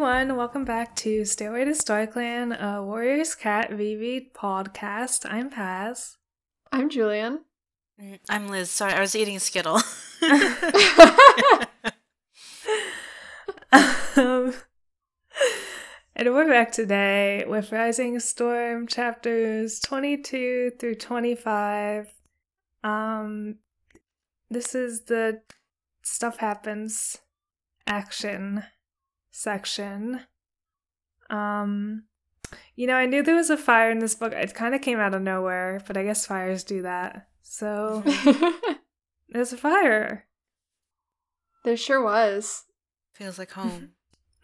Hi everyone, welcome back to Stairway to Storyclan, a Warriors Cat reread podcast. I'm Paz. I'm Julian. Mm, I'm Liz. Sorry, I was eating a Skittle. um, and we're back today with Rising Storm chapters 22 through 25. Um, this is the stuff happens action section. Um, you know, I knew there was a fire in this book. It kind of came out of nowhere, but I guess fires do that. So there's a fire. There sure was. Feels like home.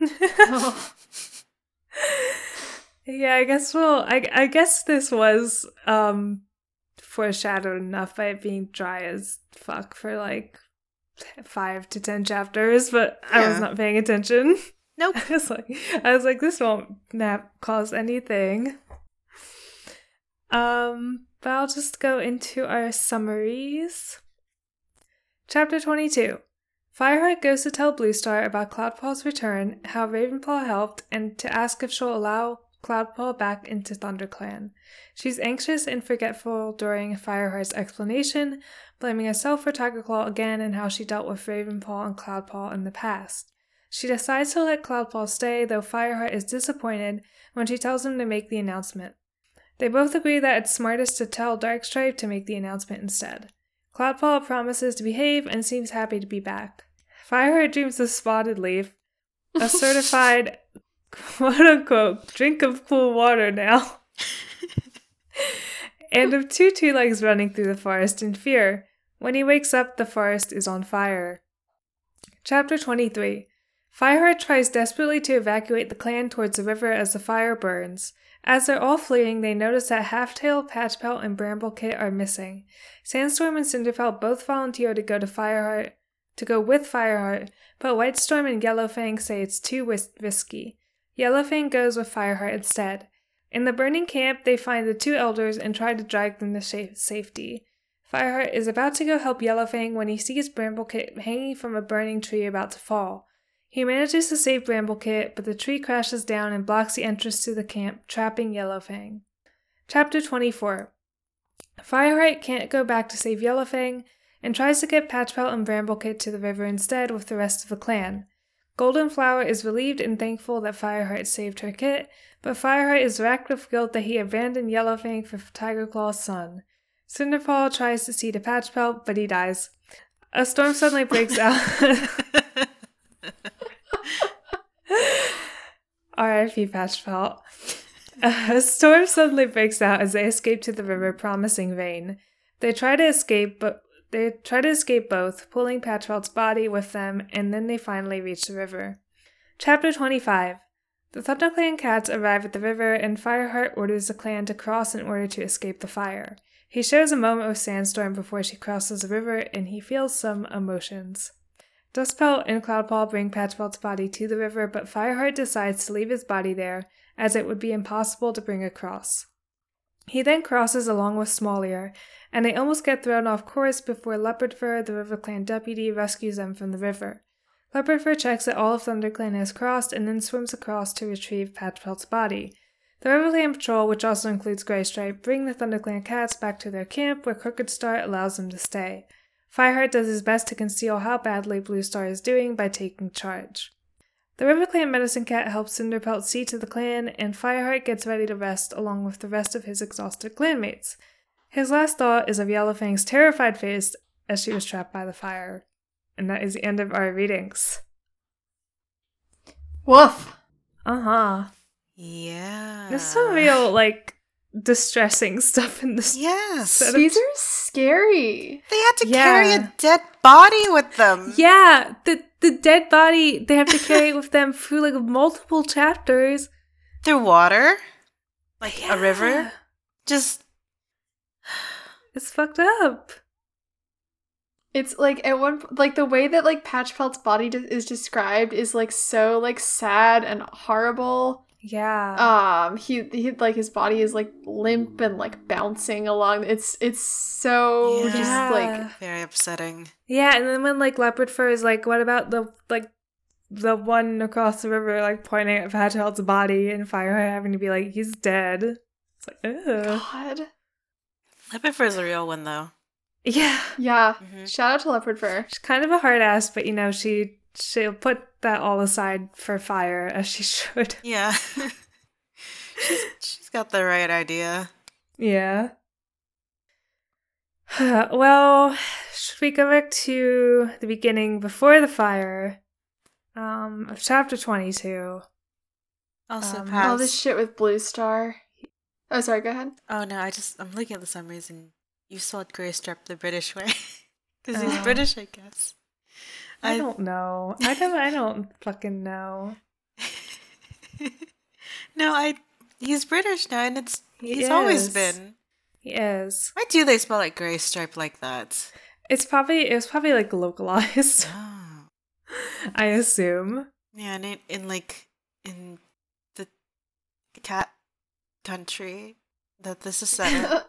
Oh. yeah, I guess well, I I guess this was um foreshadowed enough by it being dry as fuck for like five to ten chapters, but I was not paying attention. Nope. I was like, I was like, this won't cause anything. Um, but I'll just go into our summaries. Chapter 22. Fireheart goes to tell Bluestar about Cloudpaw's return, how Ravenpaw helped, and to ask if she'll allow Cloudpaw back into ThunderClan. She's anxious and forgetful during Fireheart's explanation, blaming herself for Tigerclaw again and how she dealt with Ravenpaw and Cloudpaw in the past. She decides to let Cloudpaw stay, though Fireheart is disappointed when she tells him to make the announcement. They both agree that it's smartest to tell Darkstripe to make the announcement instead. Cloudpaw promises to behave and seems happy to be back. Fireheart dreams of Spotted Leaf, a certified quote unquote drink of cool water now, and of two two legs running through the forest in fear. When he wakes up, the forest is on fire. Chapter 23 Fireheart tries desperately to evacuate the clan towards the river as the fire burns. As they're all fleeing, they notice that Halftail, Patchpelt, and Bramblekit are missing. Sandstorm and Cinderpelt both volunteer to go to Fireheart to go with Fireheart, but Whitestorm and Yellowfang say it's too risky. Yellowfang goes with Fireheart instead. In the burning camp, they find the two elders and try to drag them to sa- safety. Fireheart is about to go help Yellowfang when he sees Bramblekit hanging from a burning tree about to fall. He manages to save Bramblekit, but the tree crashes down and blocks the entrance to the camp, trapping Yellowfang. Chapter 24 Fireheart can't go back to save Yellowfang and tries to get Patchpelt and Bramblekit to the river instead with the rest of the clan. Golden Flower is relieved and thankful that Fireheart saved her kit, but Fireheart is racked with guilt that he abandoned Yellowfang for Tigerclaw's son. Cinderpaw tries to see to Patchpelt, but he dies. A storm suddenly breaks out. R.I.P. Patchpelt. A storm suddenly breaks out as they escape to the river, promising rain. They try to escape, but they try to escape both, pulling Patchpelt's body with them, and then they finally reach the river. Chapter 25 The ThunderClan cats arrive at the river, and Fireheart orders the clan to cross in order to escape the fire. He shares a moment with Sandstorm before she crosses the river, and he feels some emotions. Dustpelt and Cloudpaw bring Patchpelt's body to the river, but Fireheart decides to leave his body there, as it would be impossible to bring across. He then crosses along with Smallear, and they almost get thrown off course before Leopardfur, the River Clan deputy, rescues them from the river. Leopardfur checks that all of ThunderClan has crossed and then swims across to retrieve Patchpelt's body. The River Clan Patrol, which also includes Graystripe, bring the ThunderClan cats back to their camp where Crooked Star allows them to stay. Fireheart does his best to conceal how badly Blue Star is doing by taking charge. The River Clan Medicine Cat helps Cinderpelt see to the clan, and Fireheart gets ready to rest along with the rest of his exhausted clanmates. His last thought is of Yellowfang's terrified face as she was trapped by the fire. And that is the end of our readings. Woof. Uh huh. yeah. There's some real, like, distressing stuff in this. Yes. of- These are scary. They had to Yeah. carry a dead body with them. Yeah, the, the dead body, they have to carry it with them through, like, multiple chapters. Through water. Like Yeah. a river. Just It's fucked up. It's like at one like the way that like Patchpelt's body de- is described is like so like sad and horrible. Yeah. Um, he he like his body is like limp and like bouncing along. It's it's so Yeah. just like very upsetting. Yeah, and then when like leopard fur is like, what about the like the one across the river like pointing at Fairchild's body and Fireheart having to be like, he's dead. It's like, ugh. God. Leopard Fur is a real one though. Yeah. Yeah. Mhm. Shout out to Leopard Fur. She's kind of a hard ass, but you know, she she'll put that all aside for fire as she should. Yeah. she's she's got the right idea. Yeah. well, should we go back to the beginning before the fire? Um, of chapter twenty-two. Also Um, pass. All this shit with Blue Star. Oh, sorry. Go ahead. Oh no, I just I'm looking at the summaries and you spelled Grey Stripe the British way. Because he's Oh. British, I guess. I don't know. I don't. I don't fucking know. no, I he's British now and it's He he's always been. He is. Why do they spell like Grey Stripe like that? It's probably. It was probably like localized. Oh. I assume. Yeah, and in, in like in the cat country that this is set in,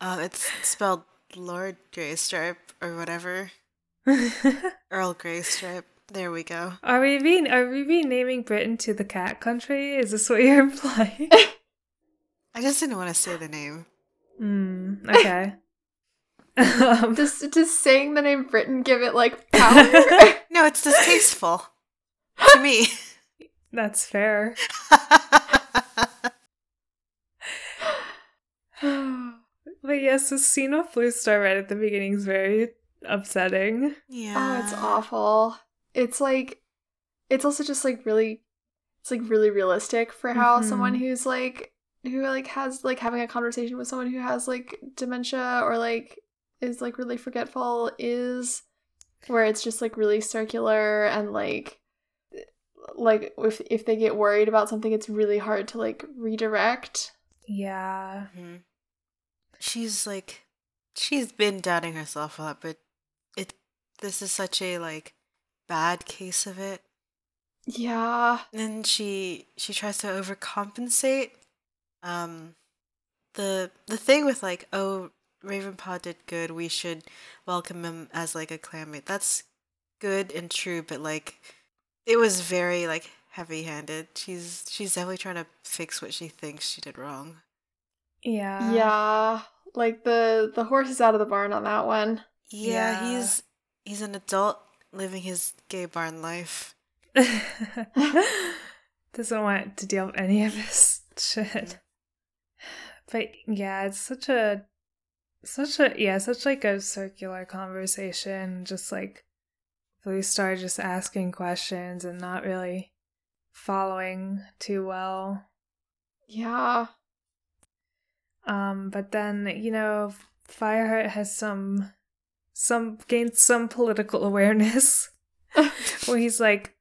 um, it's spelled Lord Greystripe or whatever. Earl Greystripe. There we go. are we being? Are we renaming Britain to the cat country? Is this what you're implying? I just didn't want to say the name. Hmm. Okay. um, Does does saying the name Britain give it like power? No, it's distasteful to me. that's fair. But yes, the scene of Blue Star right at the beginning is very upsetting. yeah. Oh, it's awful. It's like it's also just like really it's like really realistic for how Mhm. someone who's like who like has like having a conversation with someone who has like dementia or like is like really forgetful is where it's just like really circular and like like if if they get worried about something it's really hard to like redirect. Yeah. Mhm. She's like, she's been doubting herself a lot, but it. This is such a like bad case of it. Yeah. then she she tries to overcompensate um the the thing with like oh ravenpaw did good we should welcome him as like a clanmate that's good and true but like it was very like heavy handed she's she's definitely trying to fix what she thinks she did wrong Yeah. yeah. Like the the horse is out of the barn on that one. yeah, Yeah. he's he's an adult living his gay barn life Doesn't want to deal with any of this shit. But yeah, it's such a such a yeah, such like a circular conversation, just like Blue Star just asking questions and not really following too well. Yeah. Um, but then, you know, Fireheart has some some gained some political awareness where he's like,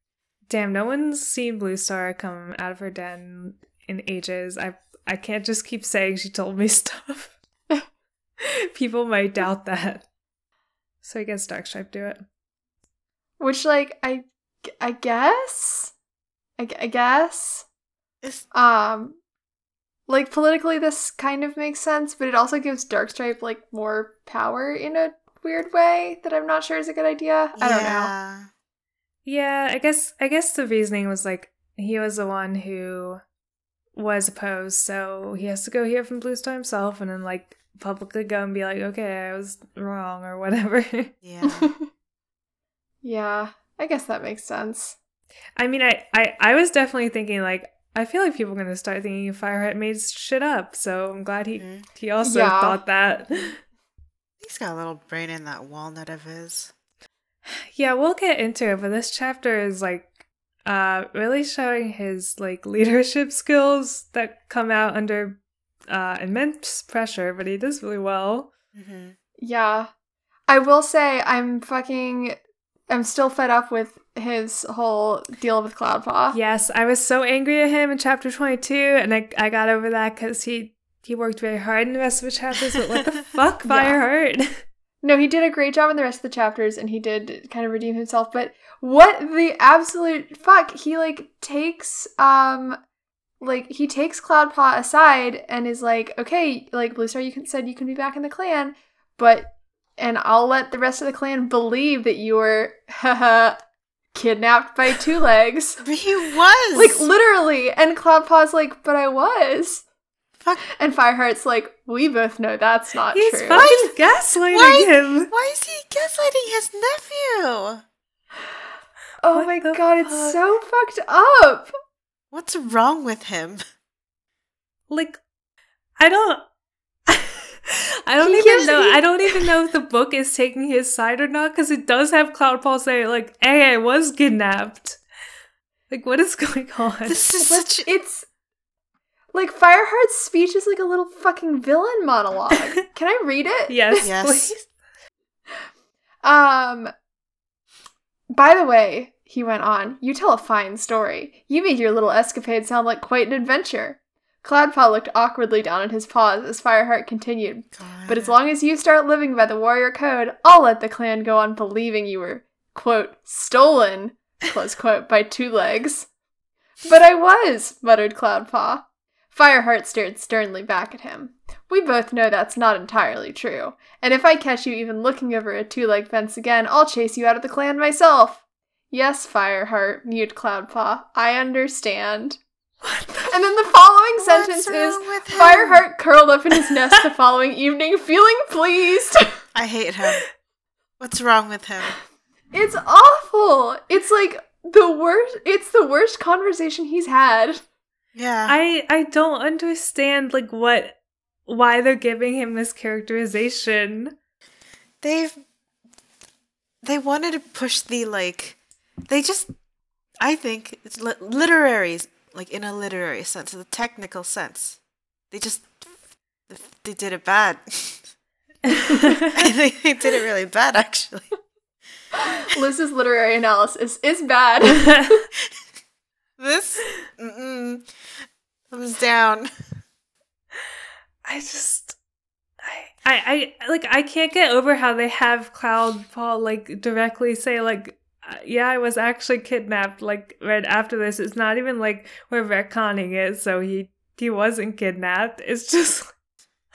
damn, no one's seen Blue Star come out of her den in ages. I I can't just keep saying she told me stuff. People might doubt that. So I guess Darkstripe do it. Which, like, I, I guess, I, I guess, um, like politically, this kind of makes sense, but it also gives Darkstripe like more power in a weird way that I'm not sure is a good idea. I don't know. yeah. Yeah, I guess I guess the reasoning was like he was the one who was opposed, so he has to go hear from Blue Star himself and then like publicly go and be like, okay, I was wrong or whatever. yeah yeah, I guess that makes sense. I mean, I, I I was definitely thinking like I feel like people are gonna start thinking Fireheart made shit up, so I'm glad he Mhm. he also Yeah. thought that. He's got a little brain in that walnut of his yeah, we'll get into it, but this chapter is like uh really showing his like leadership skills that come out under uh immense pressure, but he does really well. mm-hmm. Yeah, I will say I'm fucking, I'm still fed up with his whole deal with Cloudpaw. Yes, I was so angry at him in chapter 22 and I I got over that cuz he he worked very hard in the rest of the chapters, but what the fuck, Yeah. Fireheart? No, he did a great job in the rest of the chapters and he did kind of redeem himself, but what the absolute fuck? He like takes um like he takes Cloudpaw aside and is like, "Okay, like Blue Star you can said you can be back in the clan, but and I'll let the rest of the clan believe that you were kidnapped by two legs. But he was Like literally. And Cloudpaw's like, but I was. Fuck. And Fireheart's like, we both know that's not He's true. fucking gaslighting Why- him. Why is he gaslighting his nephew? oh What my the god, it's so fucked up. What's wrong with him? Like, I don't. I don't He even know. he- I don't even know if the book is taking his side or not because it does have Cloudpaw say like, "Hey, I was kidnapped." Like, what is going on? This is But such. it's like Fireheart's speech is like a little fucking villain monologue. Can I read it? yes, Yes. please. Um by the way, he went on, you tell a fine story. You made your little escapade sound like quite an adventure. Cloudpaw looked awkwardly down at his paws as Fireheart continued. But as long as you start living by the warrior code, I'll let the clan go on believing you were, quote, stolen, close quote, by two legs. But I was, muttered Cloudpaw. Fireheart stared sternly back at him. We both know that's not entirely true, and if I catch you even looking over a two leg fence again, I'll chase you out of the clan myself. Yes, Fireheart, mewed Cloudpaw. I understand. And then the following What's sentence is with? Fireheart curled up in his nest the following evening, feeling pleased. I hate him. What's wrong with him? it's awful. It's like the worst. It's the worst conversation he's had. Yeah. I I don't understand like what why they're giving him this characterization. They've. They wanted to push the, like. They just. I think it's li- literary, like in a literary sense, the technical sense. They just. They did it bad. I think they did it really bad, actually. Liz's literary analysis is bad. This. Mm-mm. Thumbs down. I just I, I I like I can't get over how they have Cloudpaw like directly say like uh, yeah I was actually kidnapped like right after this it's not even like we're retconning it so he he wasn't kidnapped it's just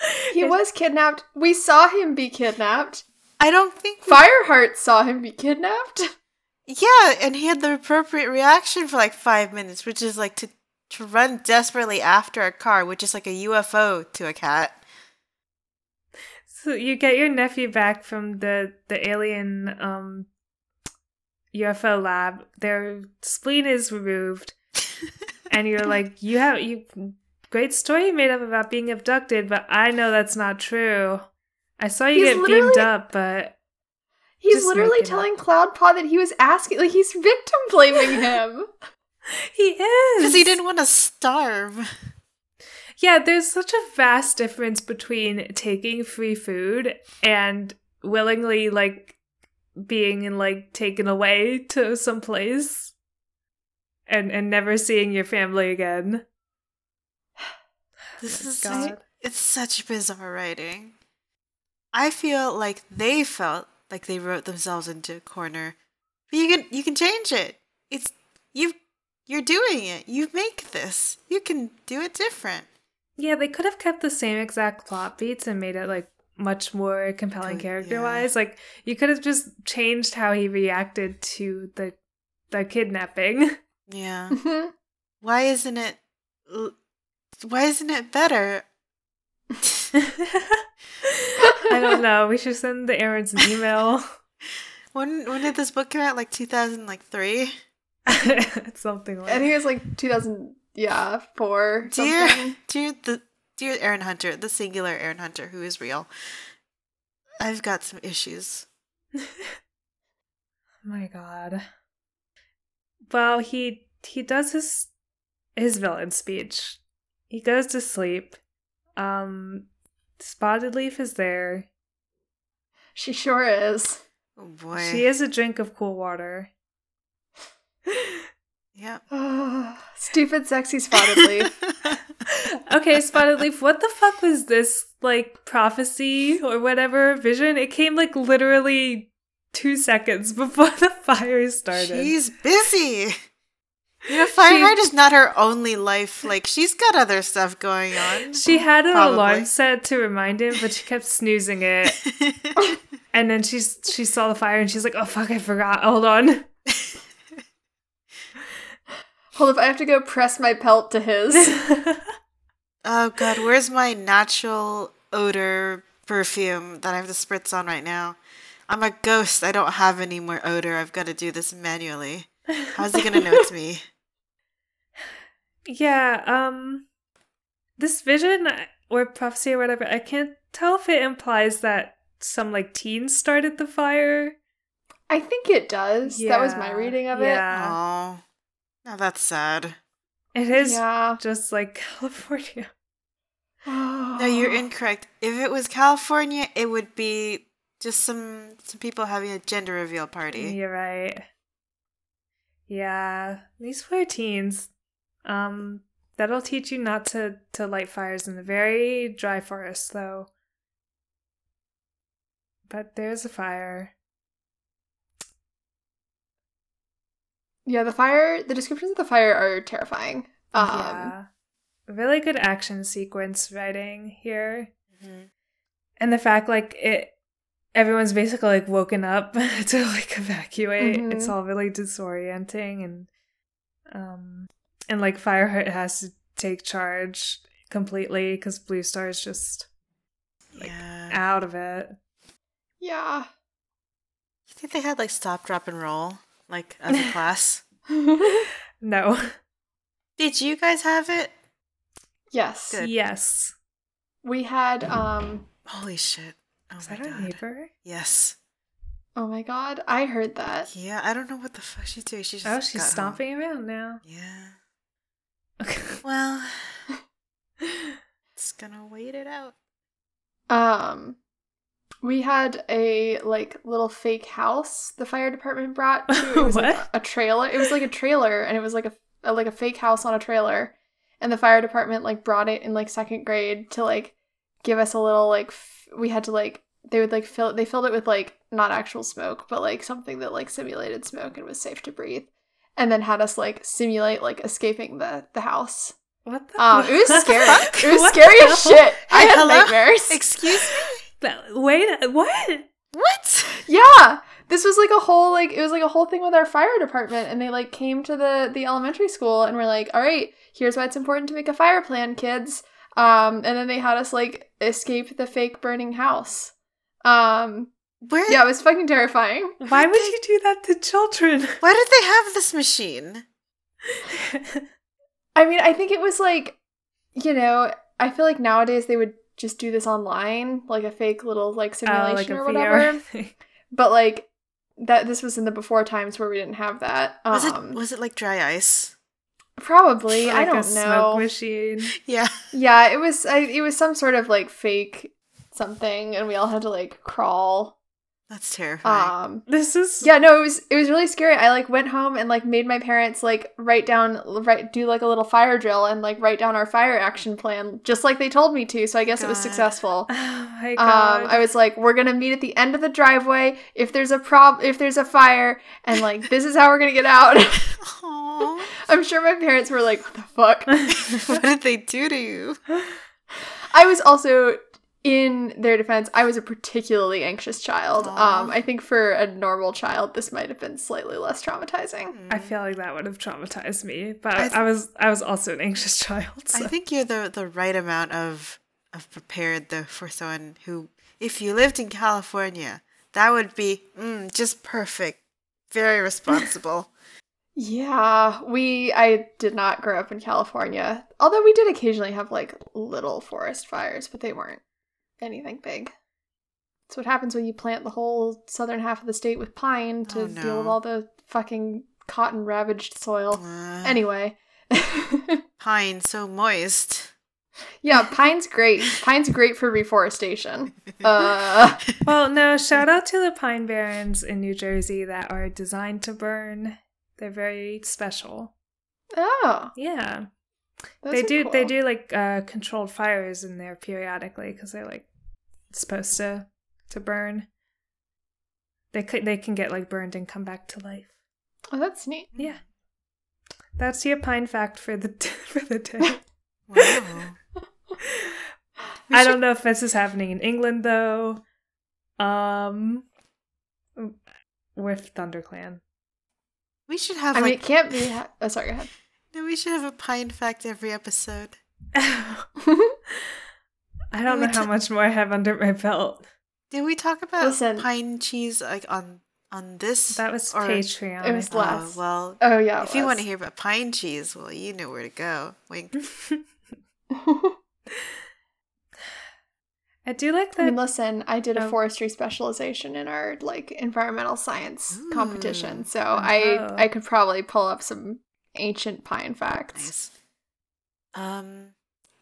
he was kidnapped. We saw him be kidnapped. I don't think. Fireheart saw him be kidnapped. Yeah, and he had the appropriate reaction for like five minutes, which is like to to run desperately after a car, which is like a UFO to a cat. so you get your nephew back from the the alien um UFO lab their spleen is removed and you're like, you have you great story you made up about being abducted, but I know that's not true. I saw you He's get literally- beamed up, but He's Just literally make it telling Cloudpaw that he was asking, like he's victim blaming him. he is Because he didn't want to starve. Yeah, there's such a vast difference between taking free food and willingly like being and like taken away to some place and and never seeing your family again. This oh, is God. such, it's such bizarre writing. I feel like they felt like they wrote themselves into a corner. But you can you can change it. It's you you're doing it. You make this. You can do it different. Yeah, they could have kept the same exact plot beats and made it like much more compelling character wise. Like you could have just changed how he reacted to the the kidnapping. Yeah. Mhm. Why isn't it why isn't it better? I don't know. We should send the Erins an email. When when did this book come out? Like two thousand like three? Something like and he was like 2000, yeah, four. Dear something. dear the dear Erin Hunter, the singular Erin Hunter who is real. I've got some issues. oh my god. Well, he he does his his villain speech. He goes to sleep. Um Spotted Leaf is there. She sure is. Oh boy. She is a drink of cool water. Yeah. Stupid, sexy spotted leaf. okay, Spotted Leaf, what the fuck was this like prophecy or whatever vision? It came like literally two seconds before the fire started. She's busy. You know, Fireheart is not her only life. Like she's got other stuff going on. She had an Probably. alarm set to remind him, but she kept snoozing it. And then she's she saw the fire and she's like, "Oh fuck, I forgot. Hold on." Hold up, I have to go press my pelt to his. Oh god, where's my natural odor perfume that I have to spritz on right now? I'm a ghost. I don't have any more odor. I've got to do this manually. How's he gonna know it's me? Yeah, um this vision uh, or prophecy or whatever, I can't tell if it implies that some like teens started the fire. I think it does. that was my reading of it. yeah. Oh, now that's sad. It it. is Yeah. just like California. No, you're incorrect. If it was California, it would be just some some people having a gender reveal party. You're right. Yeah, these were teens. Um, that'll teach you not to to light fires in the very dry forest, though. But there's a fire. Yeah, the fire. The descriptions of the fire are terrifying. Um, yeah, really good action sequence writing here, Mhm. and the fact like it. Everyone's basically like woken up to like evacuate. It's Mhm. all really disorienting and um and like Fireheart has to take charge completely because Blue Star is just Yeah. out of it. Yeah. You think they had like stop, drop, and roll, like as a class? No. Did you guys have it? yes. Good. Yes. We had. Um. Holy shit! Oh Is my that our god. neighbor? Yes. Oh my god, I heard that. Yeah, I don't know what the fuck she's doing. She just Oh, she's got home. stomping around now. Yeah. Well, it's gonna wait it out. Um. We had a like little fake house the fire department brought. To. It was like What? a trailer. It was like a trailer, and it was like a, a like a fake house on a trailer. And the fire department like brought it in like second grade to like give us a little like f- we had to like they would like fill they filled it with like not actual smoke but like something that like simulated smoke and was safe to breathe and then had us like simulate like escaping the the house What the um fuck? it was scary fuck? it was What scary as shit i had hello? nightmares Excuse me. But Wait, what? What? yeah this was like a whole like it was like a whole thing with our fire department and they like came to the the elementary school and were like all right here's why it's important to make a fire plan kids um and then they had us like escape the fake burning house um Where? yeah it was fucking terrifying Why would you do that to children? Why did they have this machine? i mean i think it was like you know i feel like nowadays they would just do this online like a fake little like Oh, simulation like or VR whatever thing. but like that this was in the before times where we didn't have that um Was it was it like dry ice? probably i Like a don't smoke know machine. Yeah. Yeah, it was. I, it was some sort of like fake something, and we all had to like crawl. That's terrifying. Um, This is yeah, no, it was it was really scary. I like went home and like made my parents like write down, write do like a little fire drill and like write down our fire action plan, just like they told me to. So I guess it was successful. Oh my god. Um, I was like, we're gonna meet at the end of the driveway. If there's a prob, if there's a fire, and like this is how we're gonna get out. Aw. I'm sure my parents were like, what the fuck. what did they do to you? I was also in their defense, I was a particularly anxious child. Um, I think for a normal child, this might have been slightly less traumatizing. I feel like that would have traumatized me, but I I, was I was also an anxious child. So. I think you're the the right amount of of prepared though for someone who, if you lived in California, that would be mm, just perfect. Very responsible. Yeah, we I did not grow up in California. Although we did occasionally have like little forest fires, but they weren't anything big. That's what happens when you plant the whole southern half of the state with pine to Oh, deal with all the fucking cotton ravaged soil. Uh, Anyway. pine so moist. yeah, pine's great. Pine's great for reforestation. Uh well, no, shout out to the pine barrens in New Jersey that are designed to burn. They're very special. oh, Yeah, those they are do. They do like uh, controlled fires in there periodically because they're like supposed to to burn. They could they can get like burned and come back to life. Oh, that's neat. Yeah, that's your pine fact for the for the day. Wow. I don't know if this is happening in England though. Um, with ThunderClan. We should have I mean, it can't be. Ha- oh, sorry, go ahead. we should have a pine fact every episode. I don't We know how t- much more I have under my belt. Did we talk about Listen. pine cheese like on on this? That was or- Patreon. It was I Oh, well, oh yeah. if you want to hear about pine cheese, well, you know where to go. Wink. I do like I that. mean, listen, I did a Oh. forestry specialization in our like environmental science Ooh. competition, so Oh. I I could probably pull up some ancient pine facts. Nice. Um,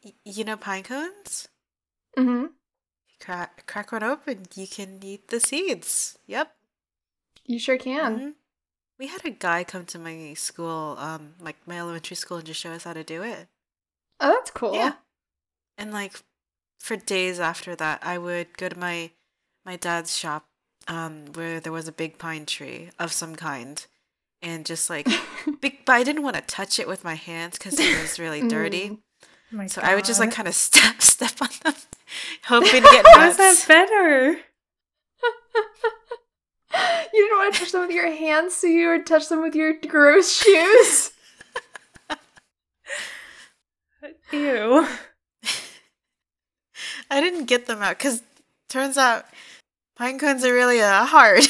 y- you know pine cones? Hmm Crack crack one open, you can eat the seeds. Yep. You sure can. Mhm. We had a guy come to my school, um, like my elementary school, and just show us how to do it. Oh, that's cool. Yeah. And like for days after that, I would go to my my dad's shop, um, where there was a big pine tree of some kind, and just like, big, but I didn't want to touch it with my hands because it was really dirty. Mm. So I would just like kind of step step on them, hoping to get How's that better? you didn't want to touch them with your hands, so you would touch them with your gross shoes. Ew. I didn't get them out because turns out pine cones are really uh, hard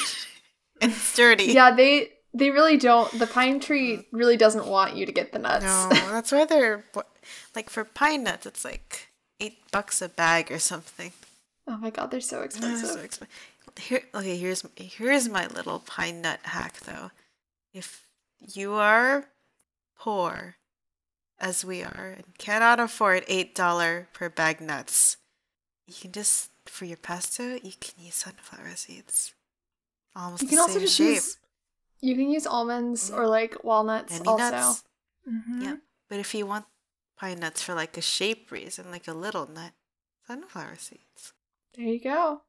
and sturdy. yeah, they they really don't. The pine tree really doesn't want you to get the nuts. No, that's why they're like for pine nuts. It's like eight bucks a bag or something. oh my god, they're so expensive. so expen- Here, okay. Here's here's my little pine nut hack though. If you are poor, as we are, and cannot afford eight dollar per bag nuts, you can just for your pesto you can use sunflower seeds. Almost you can also just shape. use you can use almonds or like walnuts Any also. nuts. Mhm. Yeah. But if you want pine nuts for like a shape reason, like a little nut, sunflower seeds. There you go.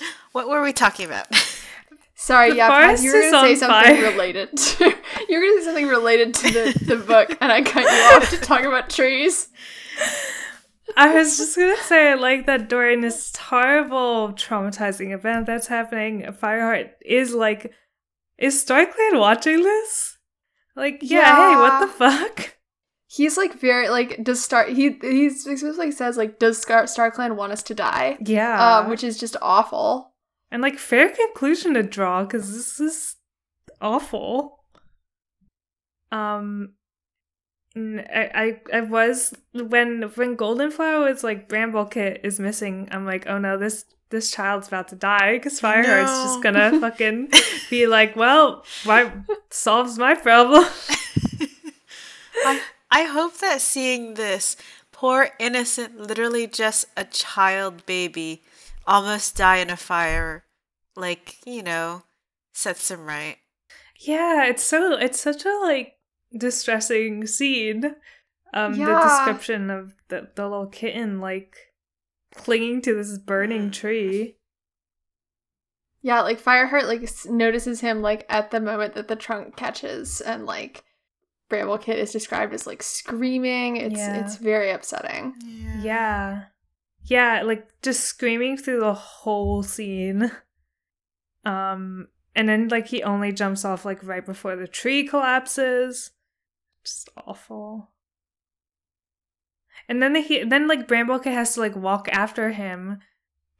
What were we talking about? Sorry, The yeah, Pat, forest you were gonna say something fire. related. To, you were gonna say something related to the, the book, and I cut you off to talk about trees. I was just gonna say, like that during this horrible, traumatizing event that's happening, Fireheart is like, is StarClan watching this? Like, yeah, hey, what the fuck? He's like very like does Star he he's explicitly says like does Star StarClan want us to die? Yeah, Um, which is just awful. and like fair conclusion to draw because this is awful. Um, I, I I was when when Goldenflower was like Bramble Kit is missing. I'm like, oh no, this this child's about to die because Fireheart's No. just gonna fucking be like, well, why solves my problem. I, I hope that seeing this poor innocent, literally just a child baby, almost die in a fire, like you know, sets him right. yeah, it's so it's such a like distressing scene. Um, the description of the the little kitten like clinging to this burning tree. Yeah, like Fireheart like notices him like at the moment that the trunk catches, and like Bramble Kit is described as like screaming. It's Yeah. it's very upsetting. Yeah. Yeah, like just screaming through the whole scene. Um and then like he only jumps off like right before the tree collapses. Just awful. And then the, he then like Bramblekit has to like walk after him.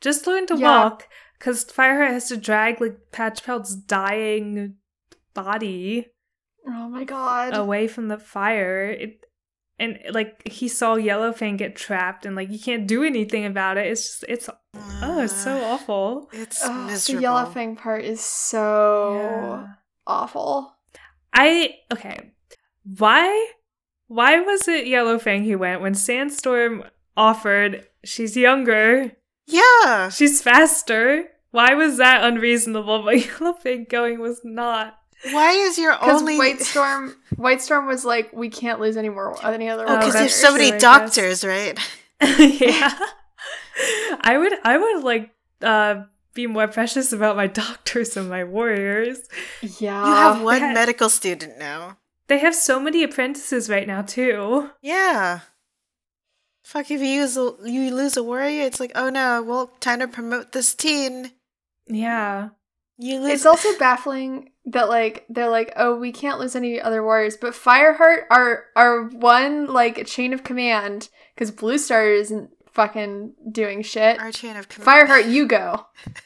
Just learn to Yeah. walk cuz Fireheart has to drag like Patchpelt's dying body Oh my god. away from the fire. It, and like he saw Yellowfang get trapped, and like you can't do anything about it. It's just it's oh, it's so Uh, awful. It's Ugh, the miserable. yellow fang part is so Yeah. awful. I okay. Why why was it Yellowfang who went when Sandstorm offered? She's younger, Yeah. she's faster. Why was that unreasonable? But Yellowfang going was not. Why is your only White Storm, White Storm was like, we can't lose any more any other. Oh, because there's so many true, doctors, right? yeah. I would I would like uh be more precious about my doctors and my warriors. Yeah, You have one that- medical student now. They have so many apprentices right now too. Yeah. Fuck if you use a, you lose a warrior, it's like, oh no, well, time to promote this teen. Yeah. You lose. It's also baffling that like they're like, oh, we can't lose any other warriors, but Fireheart are are one like chain of command because Blue Star isn't fucking doing shit. our chain of command. Fireheart, you go.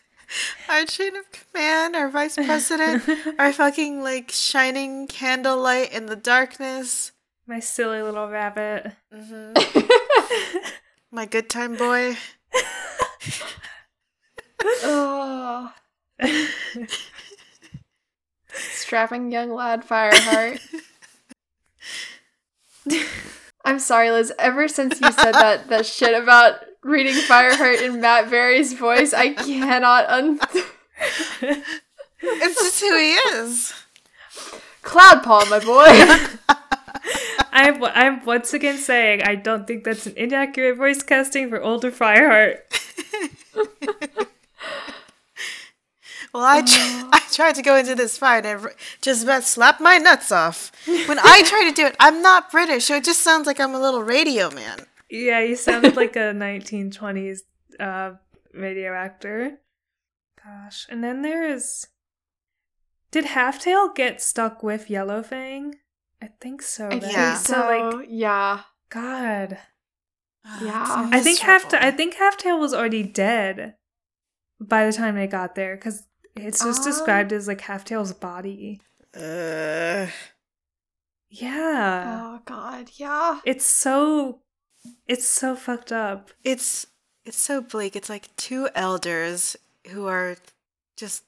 Our chain of command, our vice president, our fucking like shining candlelight in the darkness. My silly little rabbit. hmm My good time boy. oh, strapping young lad Fireheart. I'm sorry, Liz. Ever since you said that that shit about reading Fireheart in Matt Berry's voice, I cannot un. It's just who he is. Cloud Paw, my boy. I'm I'm once again saying I don't think that's an inaccurate voice casting for older Fireheart. Well, I tr- I tried to go into this fight and just about slap my nuts off. When I try to do it, I'm not British, so it just sounds like I'm a little radio man. Yeah, you sounded like a 1920s uh, radio actor. Gosh, and then there's. Did Halftail get stuck with Yellowfang? I think so. I right? think Yeah. so. like, yeah. God, Yeah. I think half. Miserable. I think Halftail was already dead by the time they got there because it's just Um. described as like Halftail's body. Uh, Yeah, Oh God. Yeah. it's so. It's so fucked up. it's it's so bleak. It's like two elders who are just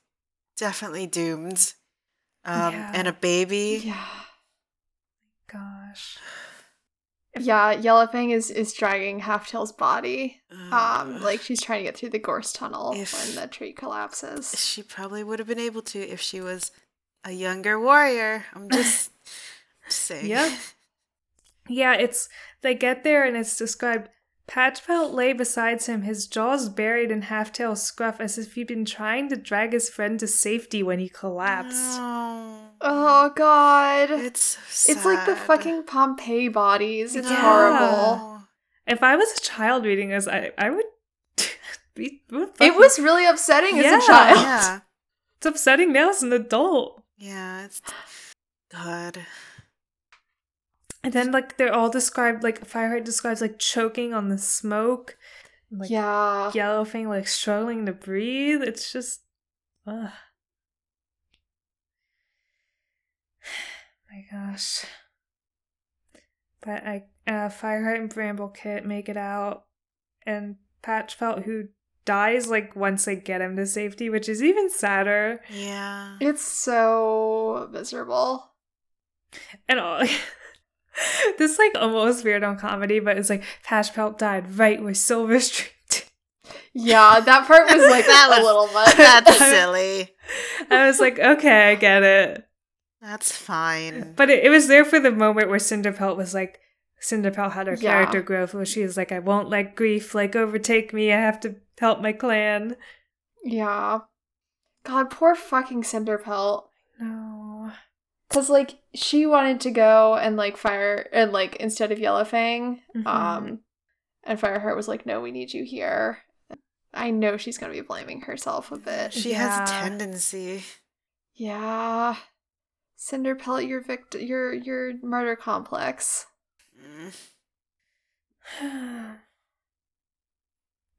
definitely doomed, um, Yeah. and a baby. Yeah. Gosh. Yeah. Yellowfang is is dragging Halftail's body. Um, like she's trying to get through the gorse tunnel If- when the tree collapses. she probably would have been able to if she was a younger warrior. I'm just, just saying. Yeah. Yeah, it's they get there and it's described. Patchpelt lay beside him, his jaws buried in Halftail's scruff, as if he'd been trying to drag his friend to safety when he collapsed. No. Oh God. It's so sad. It's like the fucking Pompeii bodies. It's Yeah. horrible. If I was a child reading this, I I would be. It was really upsetting Yeah. as a child. Yeah. It's upsetting now as an adult. Yeah, it's God. And then like they're all described like Fireheart describes like choking on the smoke, like yeah. Yellowfang like struggling to breathe. It's just, ugh. My gosh. But I, uh, Fireheart and Bramblekit make it out, and Patchpelt who dies like once they get him to safety, which is even sadder. Yeah. It's so miserable. And all. this like almost weird on comedy, but it's like Patchpelt died right where Silver Street. Yeah, that part was like That was- a little much. That's silly. I was like, okay, I get it. That's fine. But it, it was there for the moment where Cinderpelt was like, Cinderpelt had her Yeah. character growth where she was like, I won't let grief like overtake me. I have to help my clan. Yeah. God, poor fucking Cinderpelt. No. Cause like she wanted to go and like fire and like instead of Yellowfang, Mhm. um, and Fireheart was like, "No, we need you here." I know she's gonna be blaming herself a bit. She has a tendency. Yeah, Cinderpelt, your vict, your your murder complex. Mm.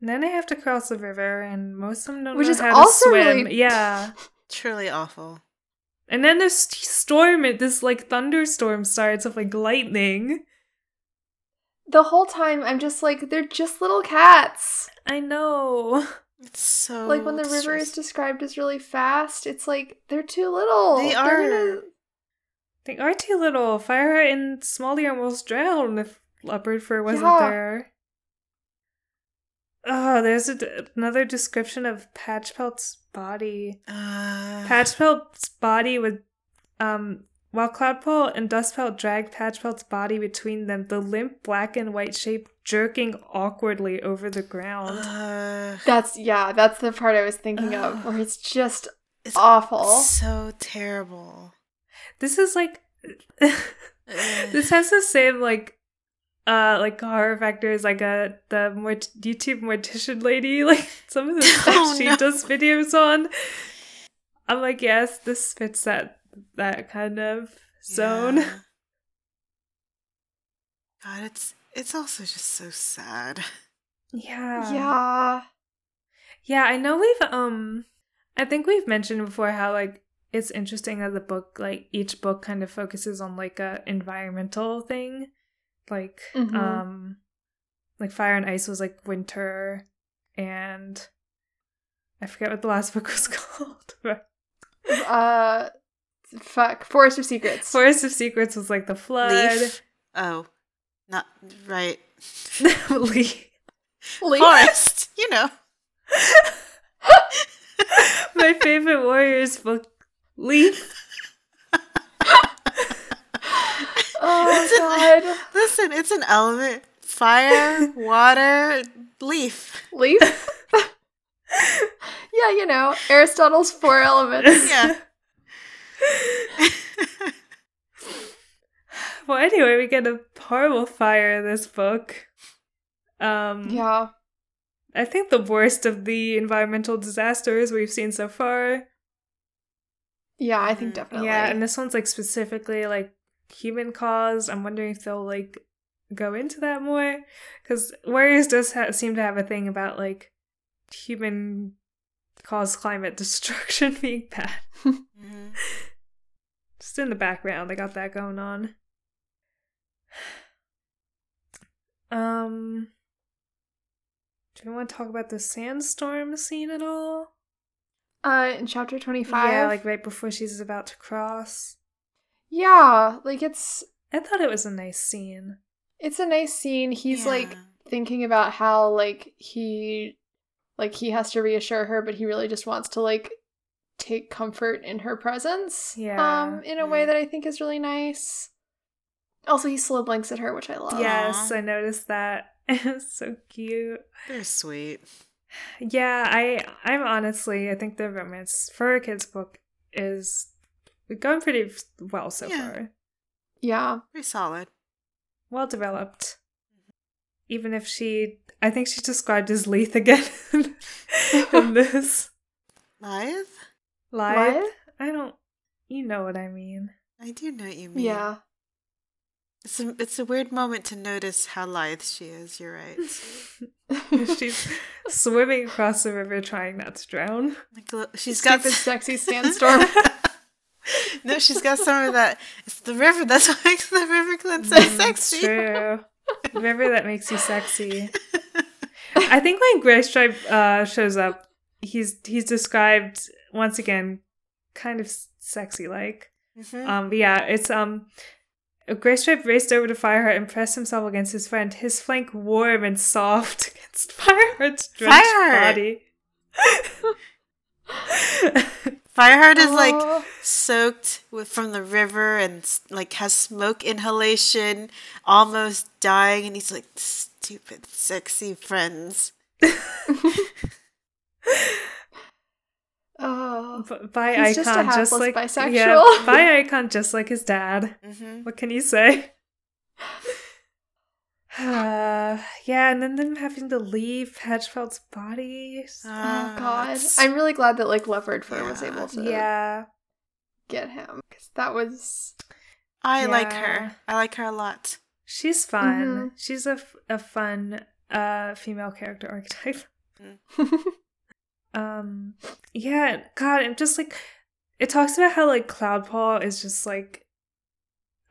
then they have to cross the river, and most of them don't Which know is how also to swim. really- Yeah. Truly awful. And then this storm, this like thunderstorm starts of like lightning. The whole time, I'm just like, they're just little cats. I know. It's so like when the river is described as really fast, it's like they're too little. They They're gonna- They are too little. Fire and Smallear almost drowned if Leopard Fur wasn't Yeah. there. Oh, there's a d another description of Patchpelt's body. Uh, Patchpelt's body would, um, while Cloudpelt and Dustpelt dragged Patchpelt's body between them, the limp black and white shape jerking awkwardly over the ground. uh, That's yeah, that's the part I was thinking of, Ugh. where it's just it's awful. so terrible. This is like, this has the same like uh like horror factors like uh the mort- youtube mortician lady like some of the stuff Oh, she no. does videos on I'm like, yes, this fits that that kind of zone. Yeah. God, it's it's also just so sad. Yeah. yeah. Yeah, I know we've um I think we've mentioned before how like it's interesting that the book like each book kind of focuses on like a environmental thing. Like Mhm. um like Fire and Ice was like winter and I forget what the last book was called. but Uh, fuck. Forest of Secrets. Forest of Secrets was like the flood. Leaf. Oh, not right. Leaf. Leaf. Forest. You know. My favorite Warriors book Leaf. Oh god. Listen, it's an element. Fire, water, leaf. Leaf. yeah, you know Aristotle's four elements. Yeah. Well, anyway, we get a horrible fire in this book. Um, Yeah. I think the worst of the environmental disasters we've seen so far. Yeah, I think Mhm. definitely. Yeah, and this one's like specifically like human caused. I'm wondering if they'll like go into that more because Warriors does ha- seem to have a thing about like human caused climate destruction being bad. Mhm. Just in the background, they got that going on. Um, do you want to talk about the sandstorm scene at all? uh, in chapter twenty-five. Yeah, like right before she's about to cross. Yeah, like it's I thought it was a nice scene. it's a nice scene. He's like thinking about how like he like he has to reassure her, but he really just wants to like take comfort in her presence. Yeah. Um, in a way that I think is really nice. Also, he slow blinks at her, which I love. Yes, Aw. I noticed that. It was so cute. They're sweet. Yeah, I I'm honestly I think the romance for a kids book is going pretty well so Yeah. far. Yeah. Pretty solid. Well developed. Even if she I think she described as Leith again in this Live? live. What? I don't you know what I mean. I do know what you mean. Yeah. It's a, it's a weird moment to notice how lithe she is. You're right. She's swimming across the river trying not to drown. Like, look, she's got this sexy sandstorm. No, she's got some of that. It's the river. That's what makes the river cleanse so Mm, sexy. True. River that makes you sexy. I think when Grey Stripe uh, shows up, he's he's described once again, kind of sexy like. Mhm. Um, but yeah, it's um, Grey Stripe raced over to Fireheart and pressed himself against his friend, his flank warm and soft against Fireheart's drenched Fireheart! body. Fireheart is like soaked with from the river and like has smoke inhalation, almost dying, and he's like stupid, sexy friends. Oh. B- by He's just a icon, just, hapless like bisexual. yeah, by icon, just like his dad. hmm What can you say? Uh, yeah, and then them having to leave Hedgefeld's body. Oh god. I'm really glad that like Leopard Fur was able to yeah, get him because that was I like her. I like her a lot. she's fun. Mhm. She's a, f- a fun uh female character archetype. Um, yeah, God, I'm just like, it talks about how like Cloudpaw is just like,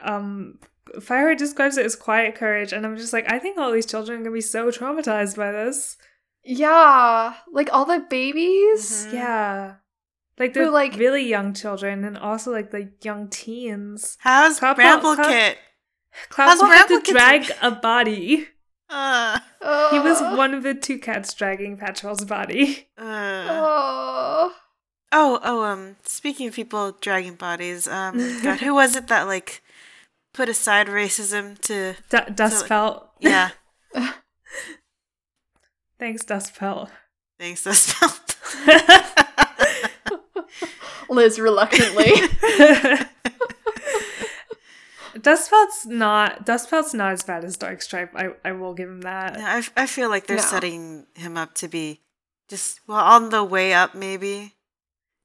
um, Fireheart describes it as quiet courage, and I'm just like, I think all these children are gonna be so traumatized by this. yeah, like all the babies. Mhm. Yeah, like Who, the like- like really young children, and also like the young teens. How's Cloudpaw- Bramble Cloud- Kit? Cloudpaw had to Bramble Kit drag doing? a body. Uh, He was Oh. one of the two cats dragging Patchpelt's body. uh. Oh. Oh, oh, um, speaking of people dragging bodies, um, God, who was it that, like, put aside racism to, D- Dustpelt. yeah, Thanks, Dustpelt. thanks, Dustpelt. Liz reluctantly. Dustpelt's not Dustpelt's not as bad as Darkstripe. I I will give him that. Yeah, I, I feel like they're No. setting him up to be just, well, on the way up, maybe.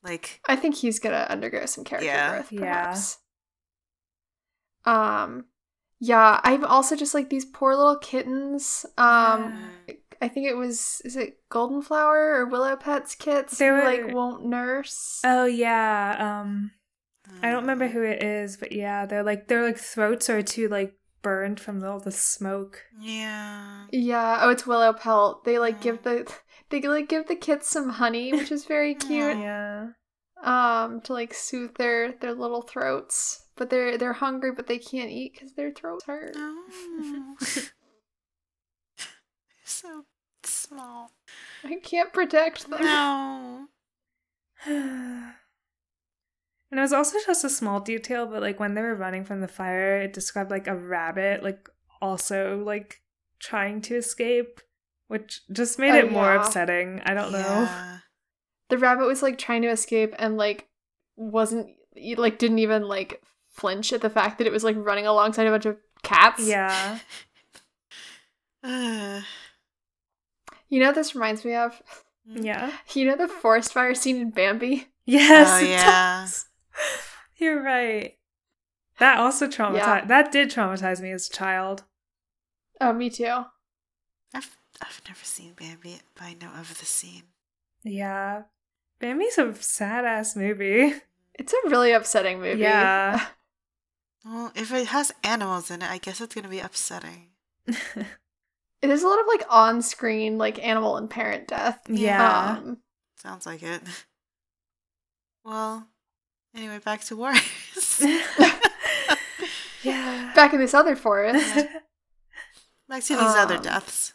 Like, I think he's gonna undergo some character Yeah. growth, Yeah. perhaps. Um, yeah, I'm also just like these poor little kittens. Um, I think it was is it Golden Flower or Willow Pelt's kits They who were- like won't nurse. Oh yeah. Um I don't remember mm, who it is, but yeah, they're like their like throats are too like burned from all the smoke. Yeah. yeah, oh, it's Willow Pelt. They like give the they like give the kids some honey, which is very cute. Yeah. Um, to like soothe their their little throats, but they're they're hungry, but they can't eat because their throats hurt. Oh. No. so small. I can't protect them. No. and it was also just a small detail, but like when they were running from the fire, it described like a rabbit, like also like trying to escape, which just made Oh, it more upsetting. I don't know. The rabbit was like trying to escape and like wasn't like didn't even like flinch at the fact that it was like running alongside a bunch of cats. Yeah. Uh, You know what this reminds me of? Yeah. You know the forest fire scene in Bambi? Yes. Oh, yeah. does. You're right. That also traumatized. Yeah. That did traumatize me as a child. Oh, me too. I've I've never seen Bambi, but I know of the scene. Yeah. Bambi's a sad ass movie. It's a really upsetting movie. Yeah. Well, if it has animals in it, I guess it's gonna be upsetting. It is a lot of like on screen like animal and parent death. yeah. Um Sounds like it. Well, anyway, back to Warriors. yeah. back in this other forest. back to these other Um, deaths.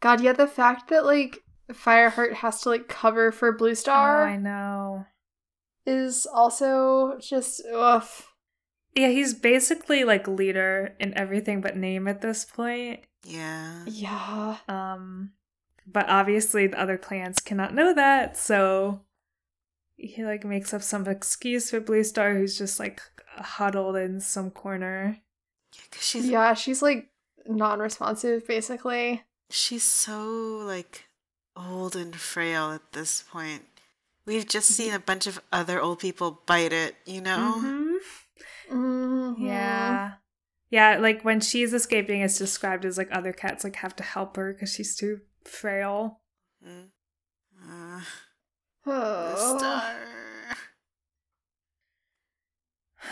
God, yeah, the fact that like Fireheart has to like cover for Blue Oh, Star I know. is also just ugh. Yeah, he's basically like leader in everything but name at this point. Yeah. Yeah. Um but obviously the other clans cannot know that, so he like makes up some excuse for Blue Star who's just like huddled in some corner. Yeah, 'cause she's Yeah, she's like non-responsive basically. she's so like old and frail at this point. We've just seen a bunch of other old people bite it, you know? Mhm. Mhm. Yeah. Yeah, like when she's escaping, it's described as like other cats like have to help her because she's too frail. Uh, Oh. star.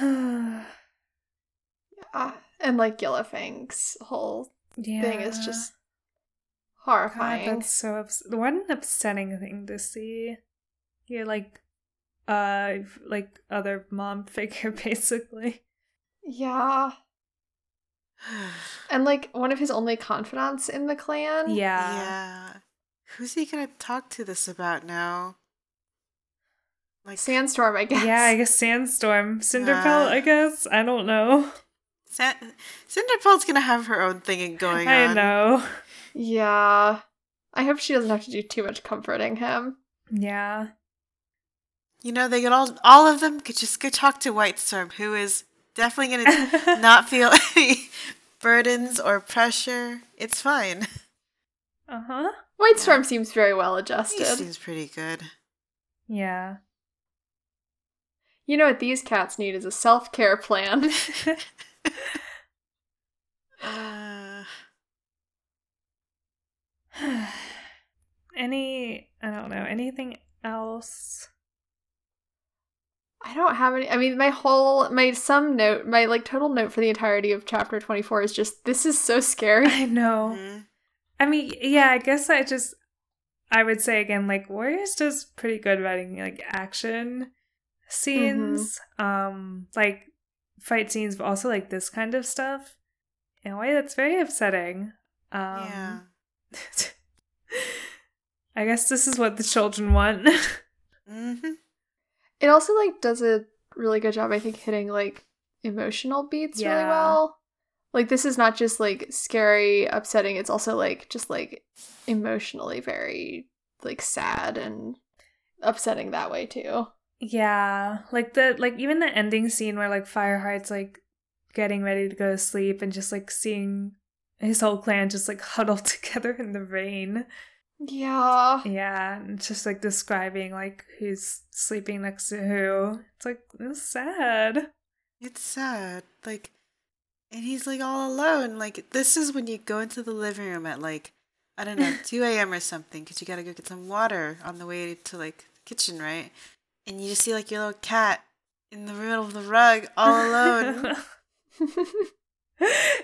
yeah. Yeah. And like Yellowfang's whole thing is just God, horrifying. that's so ups- what an upsetting thing to see. You're like, uh, like other mom figure basically. Yeah. And like one of his only confidants in the clan. Yeah. yeah. Who's he gonna talk to this about now? Like Sandstorm, I guess. Yeah, I guess Sandstorm, Cinderpelt. Uh, I guess I don't know. Sa- Cinderpelt's gonna have her own thing going I on. know. Yeah. I hope she doesn't have to do too much comforting him. Yeah. You know, they could all all of them could just go talk to Whitestorm, who is definitely gonna not feel any burdens or pressure. It's fine. Uh huh. White Storm seems very well adjusted. He seems pretty good. Yeah. You know what these cats need is a self care plan. Uh, Any, I don't know, anything else? I don't have any. I mean, my whole, my sum note, my like total note for the entirety of chapter 24 is just this is so scary. I know. mhm. I mean, yeah, I guess I just, I would say again, like, Warriors does pretty good writing, like, action scenes, um, like, fight scenes, but also, like, this kind of stuff. In a way that's very upsetting. Um, yeah. I guess this is what the children want. hmm It also like does a really good job, I think, hitting like emotional beats really well. Like this is not just like scary, upsetting. It's also like just like emotionally very like sad and upsetting that way too. Yeah, like the like even the ending scene where like Fireheart's like getting ready to go to sleep and just like seeing his whole clan just like huddled together in the rain. Yeah. Yeah, it's just like describing like who's sleeping next to who. It's like it's sad. It's sad. Like, and he's like all alone. Like, this is when you go into the living room at like, I don't know, 2 a.m. or something, because you gotta go get some water on the way to like the kitchen, right? And you just see like your little cat in the middle of the rug, all alone.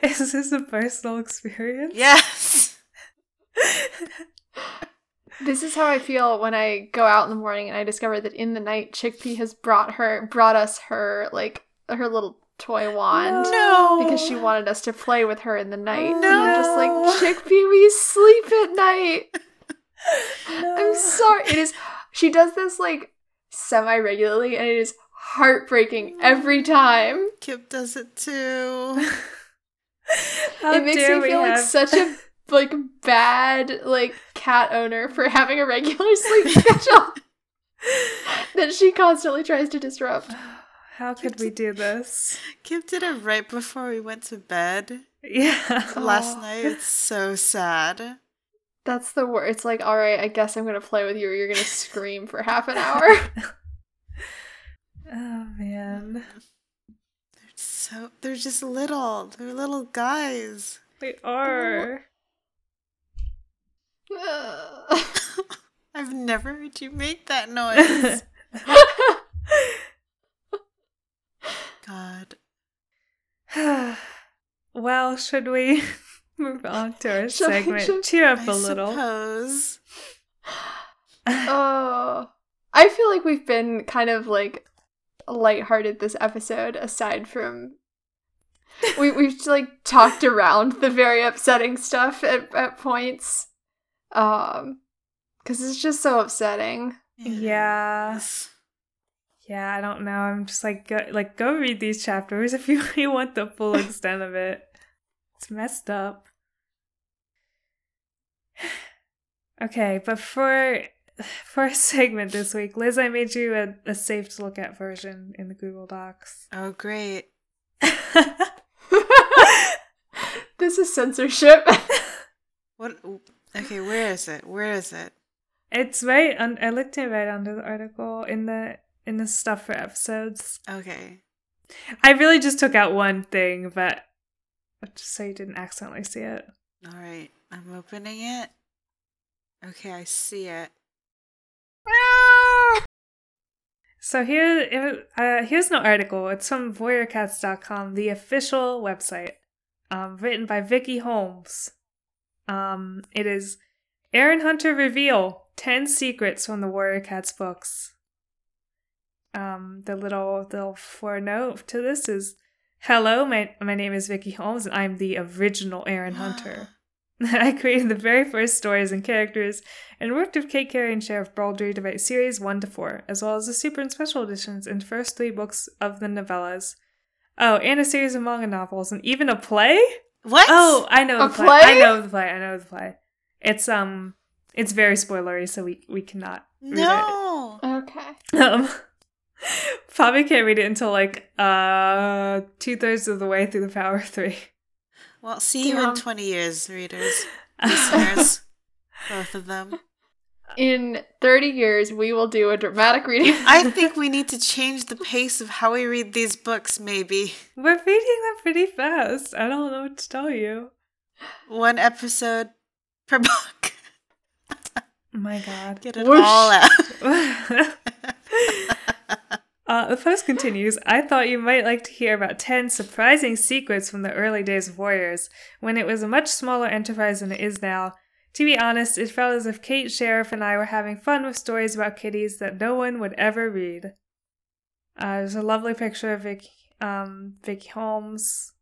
Is this a personal experience? yes! This is how I feel when I go out in the morning and I discover that in the night Chickpea has brought her brought us her like her little toy wand. No! Because she wanted us to play with her in the night. Oh, And I'm just like, Chickpea, we sleep at night. No. I'm sorry. It is she does this like semi regularly and it is heartbreaking every time. Kip does it too. It makes me feel like have- such a like bad like cat owner for having a regular sleep schedule that she constantly tries to disrupt. How could we do this? Kim did it right before we went to bed Yeah. last Aw. night. It's so sad. That's the word. It's like, all right, I guess I'm gonna play with you, or you're gonna scream for half an hour. Oh man. They're so they're just little. They're little guys. They are. I've never heard you make that noise. God. well, should we move on to our we- segment? shall- Cheer up I a little. suppose. oh, I feel like we've been kind of like lighthearted this episode. Aside from we we've like talked around the very upsetting stuff at at points, um, because it's just so upsetting. Yeah. Yes. Yeah, I don't know. I'm just like, go, like, go read these chapters if you really want the full extent of it. It's messed up. Okay, but for for a segment this week, Liz, I made you a, a safe to look at version in the Google Docs. Oh, great. this is censorship. What? Okay, where is it? Where is it? it's right. Un- I looked it right under the article in the in the stuff for episodes. Okay. I really just took out one thing, but just so you didn't accidentally see it. All right. I'm opening it. Okay, I see it. So here, uh, here's an article. It's from WarriorCats.com, the official website, um, written by Vicky Holmes. Um, it is Erin Hunter reveal ten secrets from the Warrior Cats books. Um, the little little footnote to this is, "Hello, my my name is Vicky Holmes, and I'm the original Erin Hunter." I created the very first stories and characters and worked with Kate Cary and Cherith Baldry to write series 1 to 4, as well as the super and special editions and first three books of the novellas. Oh, and a series of manga novels, and even a play? What? Oh, I know A the play. I know the play. I know the play. It's um it's very spoilery, so we we cannot read no. okay. Um probably can't read it until like uh two thirds of the way through the power of three. Well, see you in 20 years, readers, listeners, both of them. In 30 years, we will do a dramatic reading. I think we need to change the pace of how we read these books, maybe. We're reading them pretty fast. I don't know what to tell you. One episode per book. Oh my god. Get it Whoosh. all out. Uh, the post continues I thought you might like to hear about 10 surprising secrets from the early days of Warriors, when it was a much smaller enterprise than it is now. To be honest, it felt as if Kate Cherith and I were having fun with stories about kitties that no one would ever read. Uh, there's a lovely picture of Vicky, um, Vicky Holmes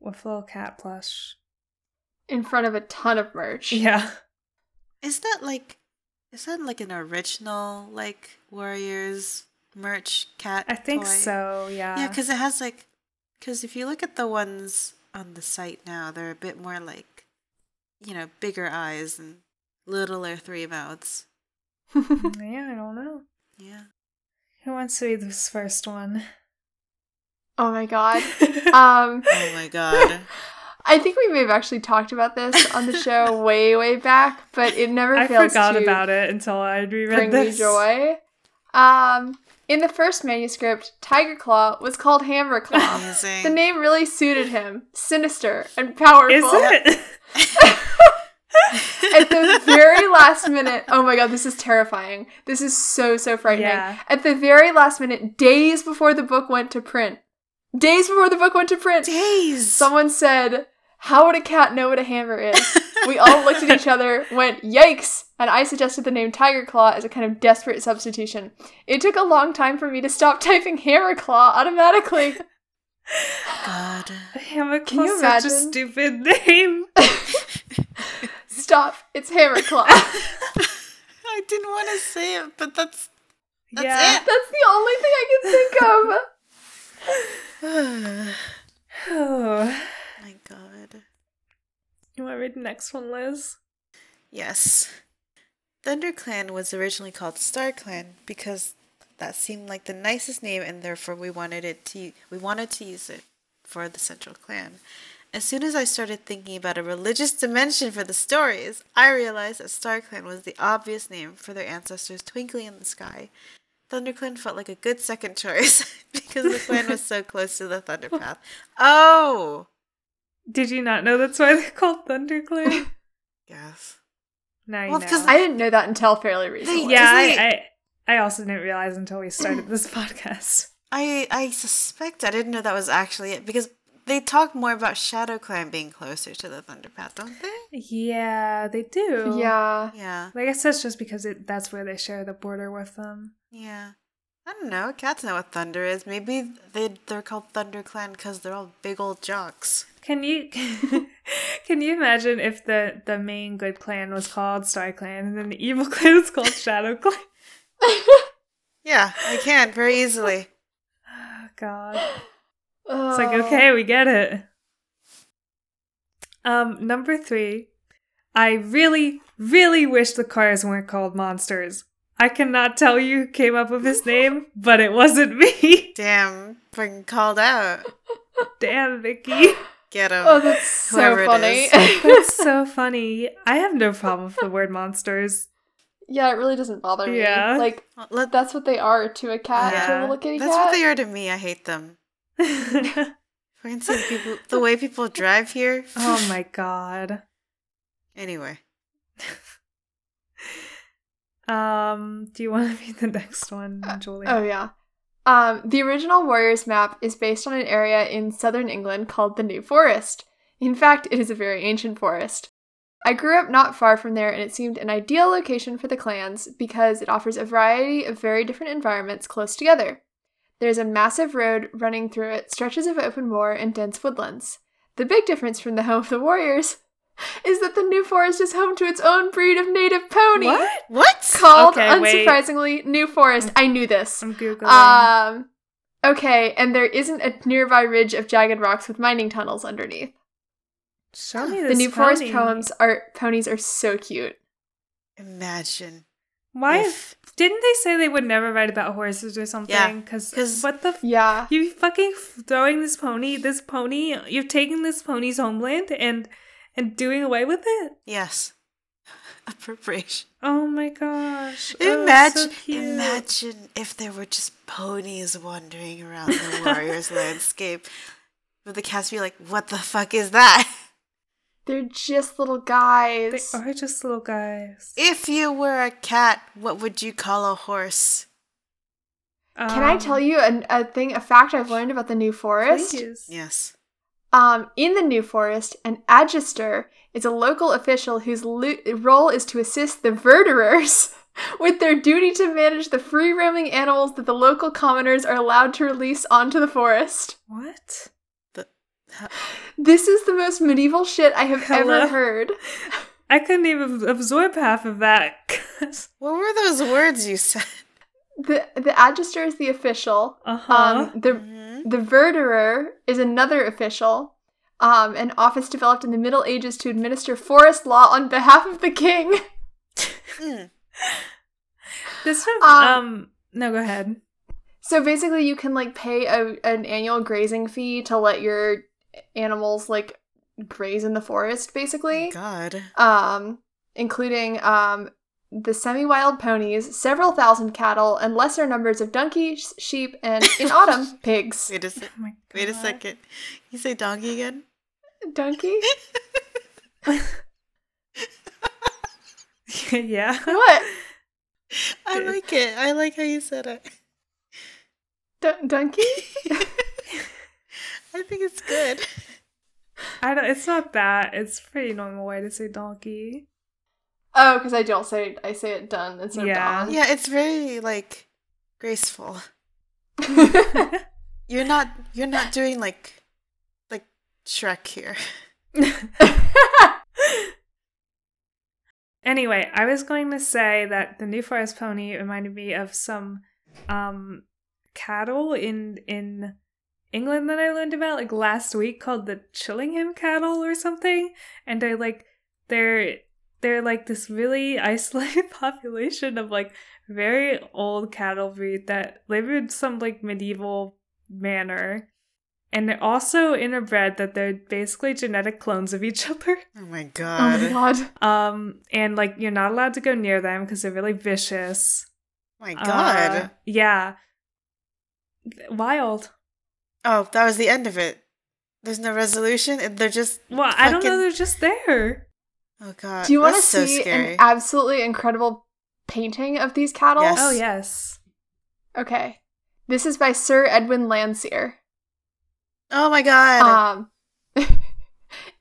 with a little cat plush. In front of a ton of merch. Yeah. Is that like, is that like an original, like, Warriors merch cat? I think toy? so, yeah. Yeah, because it has like, because if you look at the ones on the site now, they're a bit more like, you know, bigger eyes and littler three mouths. yeah, I don't know. Yeah. Who wants to read this first one? oh my god. Um, Oh my god. I think we may have actually talked about this on the show way, way back, but it never I fails forgot about it until I reread bring this. me joy. Um, in the first manuscript, Tiger Claw was called Hammer Claw. Amazing. the name really suited him, sinister and powerful. Is it? At the very last minute, oh my god, this is terrifying. This is so, so frightening. Yeah. At the very last minute, days before the book went to print, days before the book went to print, Days. someone said, How would a cat know what a hammer is? we all looked at each other, went, Yikes! And I suggested the name Tiger Claw as a kind of desperate substitution. It took a long time for me to stop typing Hammer Claw automatically. God. Hammer Can you Claw's such a stupid name. Stop, it's Hammer Claw. I didn't want to say it, but that's That's yeah. it. That's the only thing I can think of. You want to read the next one, Liz? Yes. ThunderClan was originally called Star Clan because that seemed like the nicest name and therefore we wanted it to we wanted to use it for the central clan. As soon as I started thinking about a religious dimension for the stories, I realized that StarClan was the obvious name for their ancestors twinkling in the sky. ThunderClan felt like a good second choice because the clan was so close to the Thunder Path. Oh, Did you not know that's why they're called ThunderClan? yes. now you Well, because I didn't know that until fairly recently. yeah, Isn't I, I, I also didn't realize until we started this podcast. I I suspect I didn't know that was actually it because they talk more about Shadow Clan being closer to the Thunder Path, don't they? Yeah, they do. Yeah. Yeah, I guess that's just because it, that's where they share the border with them. yeah. I don't know. Cats know what thunder is. Maybe they they're called Thunder Clan because they're all big old jocks. Can you can you imagine if the the main good clan was called Star Clan and then the evil clan was called Shadow Clan? Yeah, I can very easily. Oh, God, Oh. it's like okay, we get it. Um, number three, I really, really wish the cars weren't called monsters. I cannot tell you who came up with his name, but it wasn't me. Damn, freaking called out. Damn, Vicky. Get him. Oh, that's so funny. is. That's so funny. I have no problem with the word monsters. yeah, it really doesn't bother me. Yeah. Like Let, that's what they are to a cat, to Yeah. a little kitty that's cat. what they are to me. I hate them. Fucking see people the way people drive here. Oh my god. Anyway, Um, do you want to read the next one, Julie? Oh yeah. Um, the original Warriors map is based on an area in southern England called the New Forest. In fact, it is a very ancient forest. I grew up not far from there, and it seemed an ideal location for the clans because it offers a variety of very different environments close together. There's a massive road running through it, stretches of open moor, and dense woodlands. The big difference from the home of the warriors is that the New Forest is home to its own breed of native pony. What? what? Called, Okay, wait. unsurprisingly, New Forest. I knew this. I'm googling. Um, okay, and there isn't a nearby ridge of jagged rocks with mining tunnels underneath. Show me this The this New Forest pony. poems are ponies are so cute. Imagine. Why? if- Didn't they say they would never write about horses or something? Yeah, Because 'cause- what the? F- Yeah. you fucking throwing this pony, this pony. You're taking this pony's homeland and and doing away with it. Yes. Appropriation. Oh my gosh! Oh, Imagine, so imagine if there were just ponies wandering around the warriors landscape. Would the cats be like, "What the fuck is that?" They're just little guys. They are just little guys. If you were a cat, what would you call a horse? Can I um, tell you a, a thing, a fact I've learned about the New Forest? Please. Yes. Um, in the New Forest, an agister is a local official whose lo- role is to assist the verderers with their duty to manage the free roaming animals that the local commoners are allowed to release onto the forest. What? The, ha- This is the most medieval shit I have Hello? ever heard. I couldn't even absorb half of that. what were those words you said? The the agister is the official. uh huh. Um, the Mhm. The verderer is another official. Um, an office developed in the Middle Ages to administer forest law on behalf of the king. Mm. this one. um, Um. No, go ahead. So basically, you can like pay a, an annual grazing fee to let your animals like graze in the forest, basically. God. Um, including um the semi-wild ponies, several thousand cattle, and lesser numbers of donkeys, sheep, and in autumn pigs. Wait a sec. Oh Wait a second. You say donkey again? Donkey? yeah. What? I like it. I like how you said it. D- donkey? I think it's good. I don't. It's not that. It's pretty normal way to say donkey. Oh, because I don't say I say it done instead Yeah. of Yeah, it's very like graceful. You're not you're not doing like like Shrek here. Anyway, I was going to say that the New Forest pony reminded me of some um cattle in in England that I learned about like last week called the Chillingham cattle or something. And they're like they're they're like this really isolated population of like very old cattle breed that live in some like medieval manor. And they're also interbred that they're basically genetic clones of each other. Oh my god. oh god. my god. Um, and like you're not allowed to go near them because they're really vicious. my god. Uh, yeah. Wild. oh, that was the end of it. There's no resolution. and They're just Well, I don't know. They're just there. Oh god. Do you want to so see scary. an absolutely incredible painting of these cattle? Yes. Oh yes. Okay. This is by Sir Edwin Landseer. oh my god. Um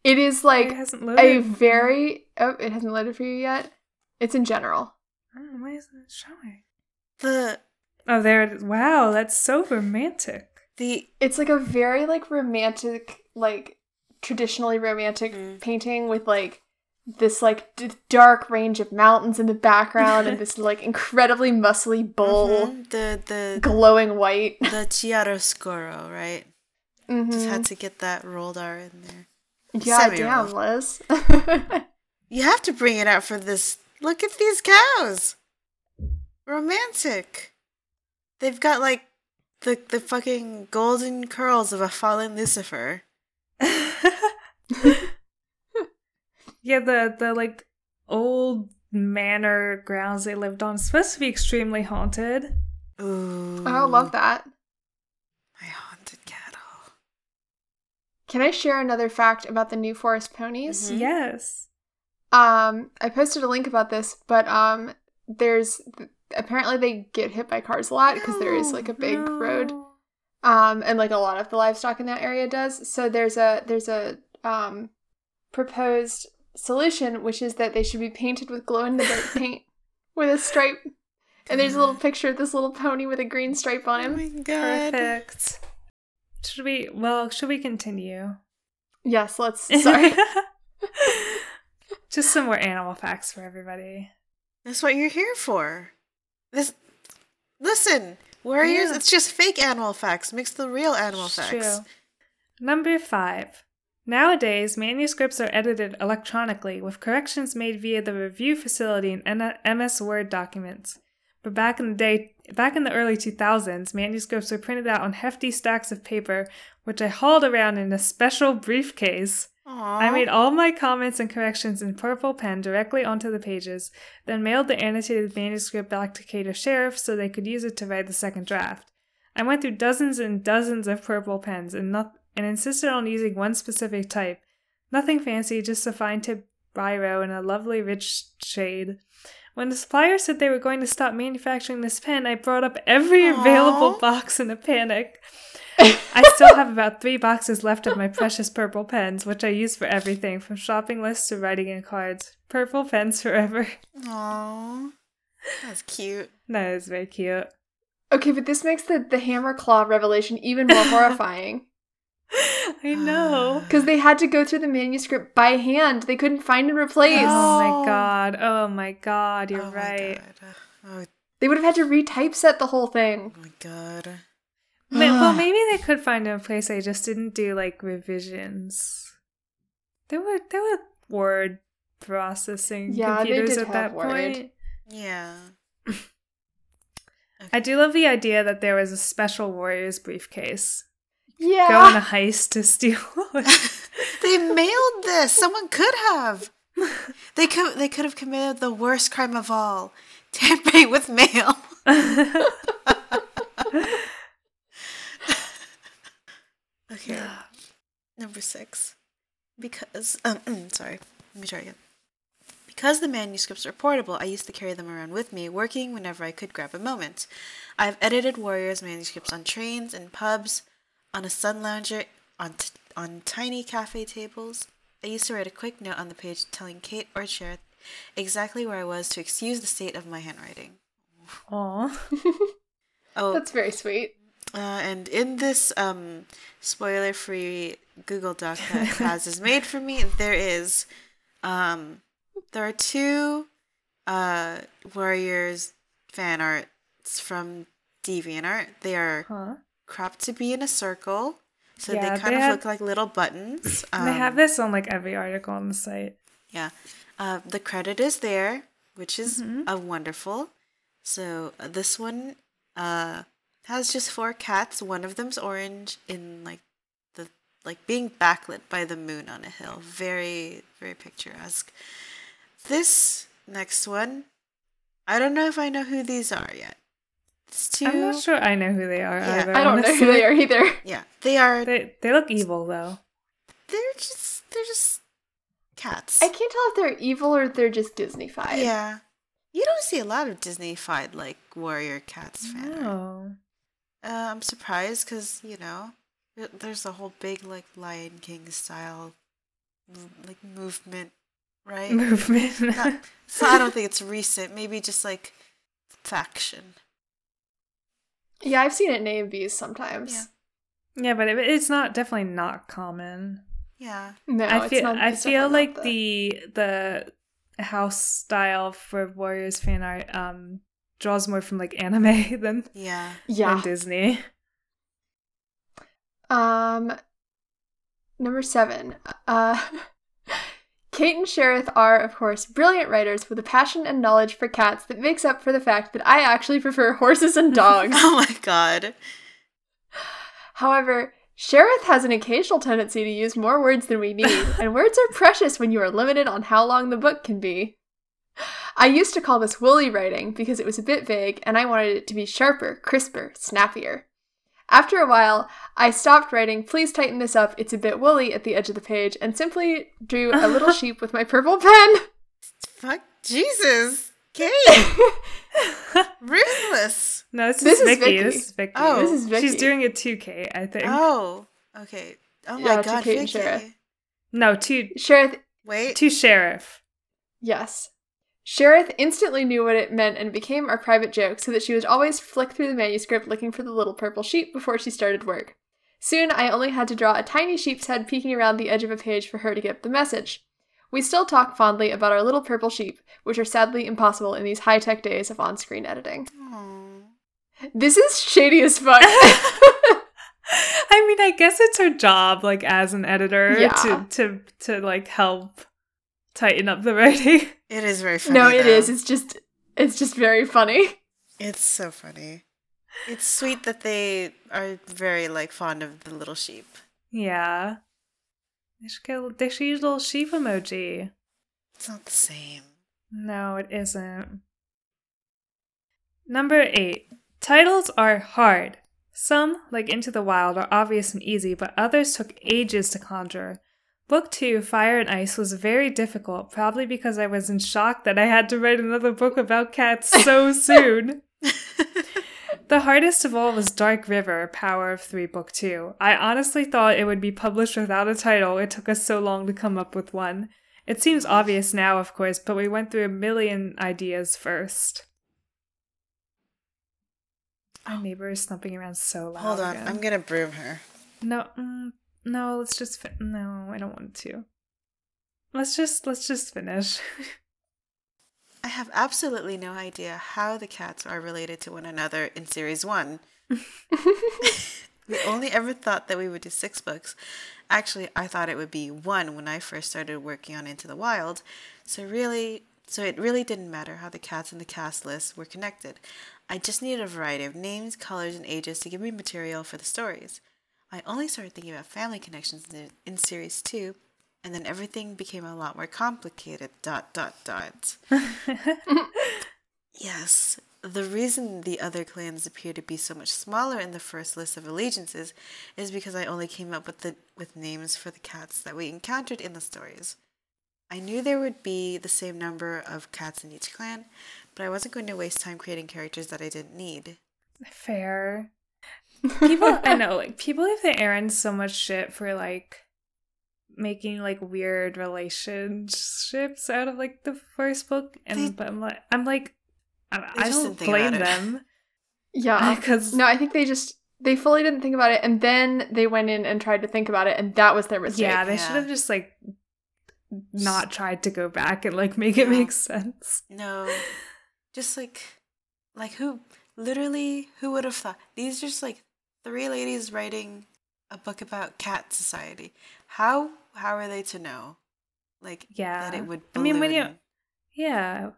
it is like it hasn't a very oh, it hasn't loaded for you yet. It's in general. Oh, why isn't it showing? the Oh, there it is. Wow, that's so romantic. the It's like a very like romantic, like traditionally romantic Mm. painting with like this like d- dark range of mountains in the background and this like incredibly muscly bull Mhm, the the glowing white. the chiaroscuro, right? Just Mhm. had to get that rolled R in there. Yeah, damn, Liz. You have to bring it out for this. Look at these cows. Romantic. They've got like the the fucking golden curls of a fallen Lucifer. yeah, the the like old manor grounds they lived on supposed to be extremely haunted. Ooh. I love that. My haunted cattle. Can I share another fact about the New Forest ponies? Mhm. Yes. Um, I posted a link about this, but um, there's apparently they get hit by cars a lot because there is like a big No. road. um and like a lot of the livestock in that area does so there's a there's a um proposed solution which is that they should be painted with glow in the dark paint with a stripe and there's a little picture of this little pony with a green stripe on him. Oh him my god. Perfect. Should we? Well, should we continue? yes let's sorry Just some more animal facts for everybody. That's what you're here for. This listen, warriors, Yeah. it's just fake animal facts. Mix the real animal It's facts. true. Number five. Nowadays, manuscripts are edited electronically with corrections made via the review facility in MS Word documents. But back in the day, back in the early 2000s, manuscripts were printed out on hefty stacks of paper, which I hauled around in a special briefcase. Aww. I made all my comments and corrections in purple pen directly onto the pages, then mailed the annotated manuscript back to Cato Cherith so they could use it to write the second draft. I went through dozens and dozens of purple pens and not and insisted on using one specific type. Nothing fancy, just a fine tip biro in a lovely rich shade. When the supplier said they were going to stop manufacturing this pen, I brought up every available box in a panic. I still have about three boxes left of my precious purple pens, which I use for everything from shopping lists to writing in cards. Purple pens forever. Aww. That's cute. That is very cute. okay but this makes the the hammer claw revelation even more horrifying I know. because they had to go through the manuscript by hand they couldn't find and replace Oh Oh. my god. Oh my god. You're oh right. My god. Oh they would have had to retypeset the whole thing Oh my god. Ma- well, maybe they could find a place they just didn't do like revisions. There were there were word processing Yeah, they computers did at that Word. point. Yeah. I do love the idea that there was a special Warriors briefcase. Yeah Go on a heist to steal. They mailed this. Someone could have. They could they could have committed the worst crime of all, tampering with mail. okay. Number six. Because um sorry. Let me try again. Because the manuscripts are portable, I used to carry them around with me, working whenever I could grab a moment. I've edited Warriors manuscripts on trains, in pubs, on a sun lounger, on, t- on tiny cafe tables. I used to write a quick note on the page telling Kate or Cherith exactly where I was to excuse the state of my handwriting. Aw. Oh, That's very sweet. uh, and in this um, spoiler-free Google Doc that Kaz has made for me, there is um, there are two uh, Warriors fan arts from DeviantArt. They are Huh. Cropped to be in a circle, so Yeah, they kind they of have- look like little buttons. they Um, have this on like every article on the site. Yeah. Uh, the credit is there, which is Mhm. uh, wonderful. So uh, this one uh, has just four cats. One of them's orange in like the like being backlit by the moon on a hill. Very very picturesque. This next one, I don't know if I know who these are yet. It's two. I'm not sure I know who they are Yeah, either. I don't know who they are either. Yeah, they are. They they look evil though. They're just they're just cats. I can't tell if they're evil or if they're just Disney-fied. Yeah. You don't see a lot of Disney-fied like warrior cats fan art. Oh. Uh, I'm surprised because you know there's a whole big like Lion King style like movement, right? Movement. Not- so I don't think it's recent. Maybe just like faction. Yeah, I've seen it in A and B's sometimes. Yeah. yeah, but it, it's not definitely not common. Yeah. No, I it's feel not, I feel like the the house style for Warriors fan art um draws more from like anime than, Yeah. yeah. than Disney. Um, number seven. Uh, Kate and Cherith are, of course, brilliant writers with a passion and knowledge for cats that makes up for the fact that I actually prefer horses and dogs. Oh my god. However, Cherith has an occasional tendency to use more words than we need, and words are precious when you are limited on how long the book can be. I used to call this woolly writing because it was a bit vague and I wanted it to be sharper, crisper, snappier. After a while, I stopped writing, please tighten this up, it's a bit woolly at the edge of the page, and simply drew a little sheep with my purple pen. Fuck Jesus. Kate. Ruthless. No, this, This is is Vicky. Vicky. This is Vicky. Oh. This is Vicky. She's doing a 2K, I think. Oh. Okay. Oh my Yeah, to god, Kate and Vicky. No, to Cherith. Wait. to Cherith. Yes. Cherith instantly knew what it meant and became our private joke, so that she would always flick through the manuscript looking for the little purple sheep before she started work. Soon, I only had to draw a tiny sheep's head peeking around the edge of a page for her to get the message. We still talk fondly about our little purple sheep, which are sadly impossible in these high tech days of on screen editing. Aw. This is shady as fuck. I mean, I guess it's her job, like as an editor, Yeah. to to to like help tighten up the writing. It is very funny. no, it though. is. It's just, it's just very funny. It's so funny. It's sweet that they are very like fond of the little sheep. Yeah, they should get they should use a little sheep emoji. It's not the same. No, it isn't. Number eight. Titles are hard. Some, like Into the Wild, are obvious and easy, but others took ages to conjure. Book two, Fire and Ice, was very difficult, probably because I was in shock that I had to write another book about cats so soon. The hardest of all was Dark River, Power of Three, Book Two. I honestly thought it would be published without a title. It took us so long to come up with one. It seems obvious now, of course, but we went through a million ideas first. Our neighbor is thumping around so loud. Hold on, again. I'm gonna broom her. No, mm, no. Let's just no. I don't want to. Let's just let's just finish. I have absolutely no idea how the cats are related to one another in series one. we only ever thought that we would do six books. Actually, I thought it would be one when I first started working on Into the Wild. So really, so it really didn't matter how the cats in the cast list were connected. I just needed a variety of names, colors, and ages to give me material for the stories. I only started thinking about family connections in, in series two and then everything became a lot more complicated. Dot dot dot. Yes, the reason the other clans appear to be so much smaller in the first list of allegiances is because I only came up with the with names for the cats that we encountered in the stories. I knew there would be the same number of cats in each clan, but I wasn't going to waste time creating characters that I didn't need. Fair. People, I know, like people give the Erin so much shit for like making like weird relationships out of like the first book, and They- but I'm like, I'm like, I, I just don't didn't think blame them Yeah. because No, I think they just they fully didn't think about it and then they went in and tried to think about it and that was their mistake. yeah, they Yeah. should have just like not tried to go back and like make it make sense. No, just like, like who? Literally, who would have thought? These just like three ladies writing a book about cat society. How how are they to know? Like Yeah, that it would. Be. I mean, when you yeah,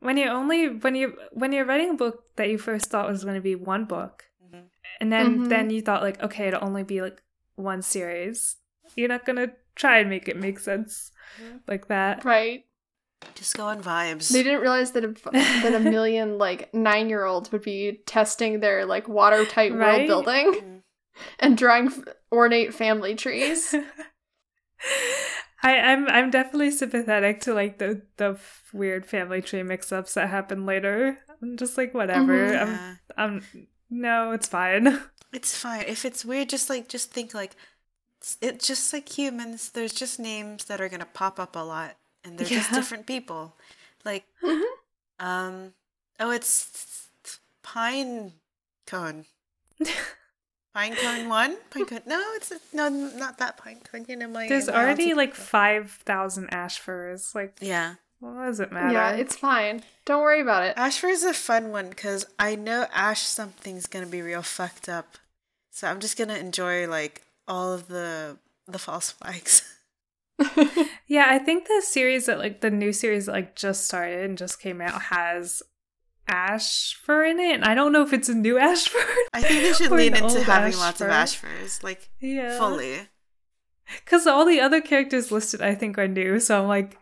when you only when you when you're writing a book that you first thought was going to be one book, Mhm. and then Mhm. then you thought like okay it'll only be like one series you're not gonna try and make it make sense Mhm. like that Right. Just go on vibes. They didn't realize that a, that a million like 9-year-olds would be testing their like watertight Right? world building Mhm. and drawing f- ornate family trees. I, I'm I'm definitely sympathetic to like the the f- weird family tree mix-ups that happen later. I'm just like whatever. Mhm. I'm I'm no, it's fine. It's fine. If it's weird, just like just think like it's- it's just like humans. There's just names that are gonna pop up a lot, and they're just different people. Like, Mhm. um, oh, it's pine cone. Pine cone one. Pine cone. No, it's no, not that pine cone. You know my. There's already like five thousand Ashfurs. Like, Yeah, what does it matter? yeah, it's fine. Don't worry about it. Ashfur is a fun one because I know Ash something's gonna be real fucked up, so I'm just gonna enjoy like all of the the false flags. Yeah, I think the series that like the new series that like just started and just came out has Ashfur in it. And I don't know if it's a new Ashfur. I think they should lean into having ash lots of Ashfurs, like Yeah. fully. Because all the other characters listed I think are new, so I'm like,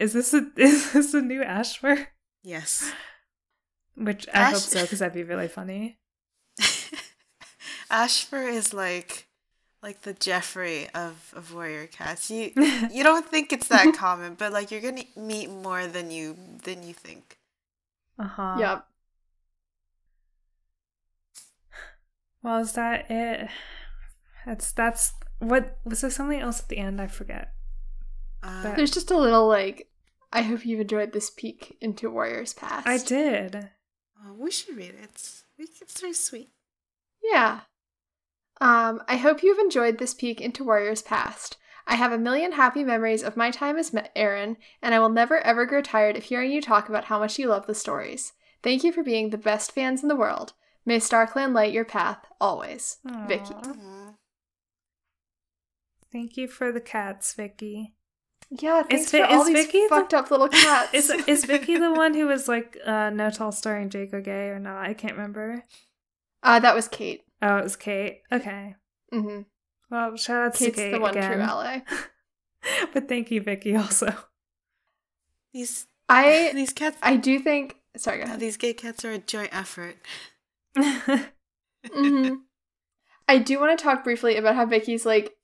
is this a is this a new Ashfur? Yes. Which I hope so, because that'd be really funny. Ashfur is like like the Jeffrey of, of warrior cats. You you don't think it's that common, but like you're gonna meet more than you than you think. Uh-huh. Yep. Well, is that it? That's that's what was there something else at the end? I forget. Uh, That- There's just a little like I hope you've enjoyed this peek into Warriors Past. I did. oh, we should read it. It's, it's very sweet. Yeah. Um, I hope you've enjoyed this peek into Warriors Past. I have a million happy memories of my time as Erin, and I will never ever grow tired of hearing you talk about how much you love the stories. Thank you for being the best fans in the world. May StarClan light your path always. Vicky. Aw. Aw. Thank you for the cats, Vicky. Yeah, thanks Vi- for all is these Vicky the- fucked up little cats. Is is Vicky the one who was like uh no tall starring Jake Gay or not? I can't remember. uh, that was Kate. Oh, it was Kate. Okay. hmm Well, shout out to Kate's Kate the one again. true ally. but thank you, Vicky, also. These I these cats I do think. Sorry, go ahead. these gay cats are a joint effort. hmm I do want to talk briefly about how Vicky's like,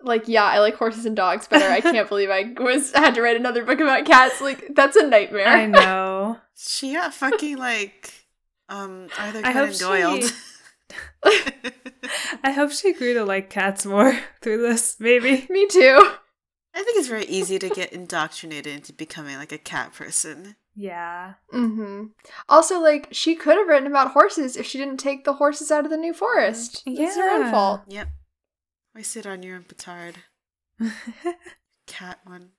like yeah, I like horses and dogs better. I can't believe I was had to write another book about cats. Like that's a nightmare. I know. She got fucking like um either I hope Conan Doyle. she- I hope she grew to like cats more through this, maybe. Me too. I think it's very easy to get indoctrinated into becoming like a cat person. Yeah. hmm Also, like she could have written about horses if she didn't take the horses out of the New Forest. It's her own fault. Yep. I sit on your own petard. Cat one.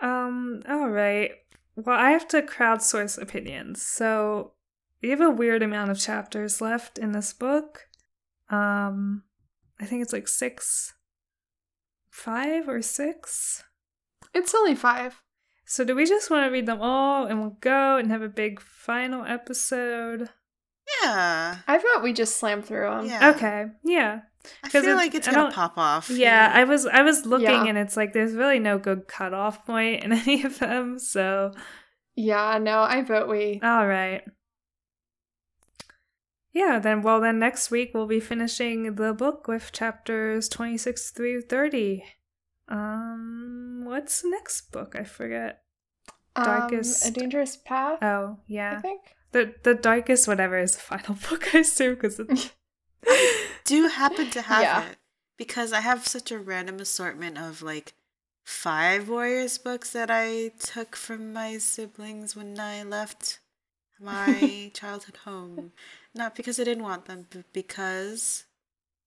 um, all right. Well, I have to crowdsource opinions. So, we have a weird amount of chapters left in this book. Um, I think it's like six, five or six. It's only five. So, do we just want to read them all and we'll go and have a big final episode? Yeah. I thought we just slammed through them. Yeah. Okay. Yeah. I 'Cause feel it- like it's I gonna pop off. you Yeah, know? I was I was looking Yeah. and it's like there's really no good cutoff point in any of them. So Yeah, no, I vote we. all right. Yeah, then well then next week we'll be finishing the book with chapters 26 through 30. Um what's the next book? I forget. Darkest- Um, a dangerous path. Oh, yeah. I think. The the darkest whatever is the final book I assume because it's do happen to have Yeah. it because I have such a random assortment of like five Warriors books that I took from my siblings when I left my childhood home. Not because I didn't want them, but because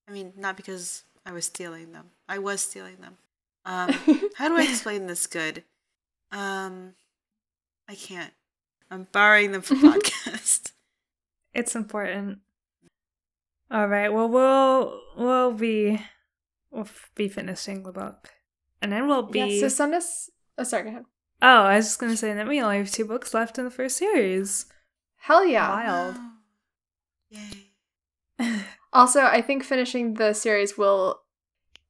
I mean, not because I was stealing them. I was stealing them. Um, how do I explain this good? Um, I can't. I'm borrowing them for podcast. It's important. All right. Well, we'll we'll be we'll be finishing the book, and then we'll be. yeah, so send us. Oh, sorry, go ahead. oh, I was just gonna say that we only have two books left in the first series. Hell yeah. Wild. Wow. Yay. Also, I think finishing the series will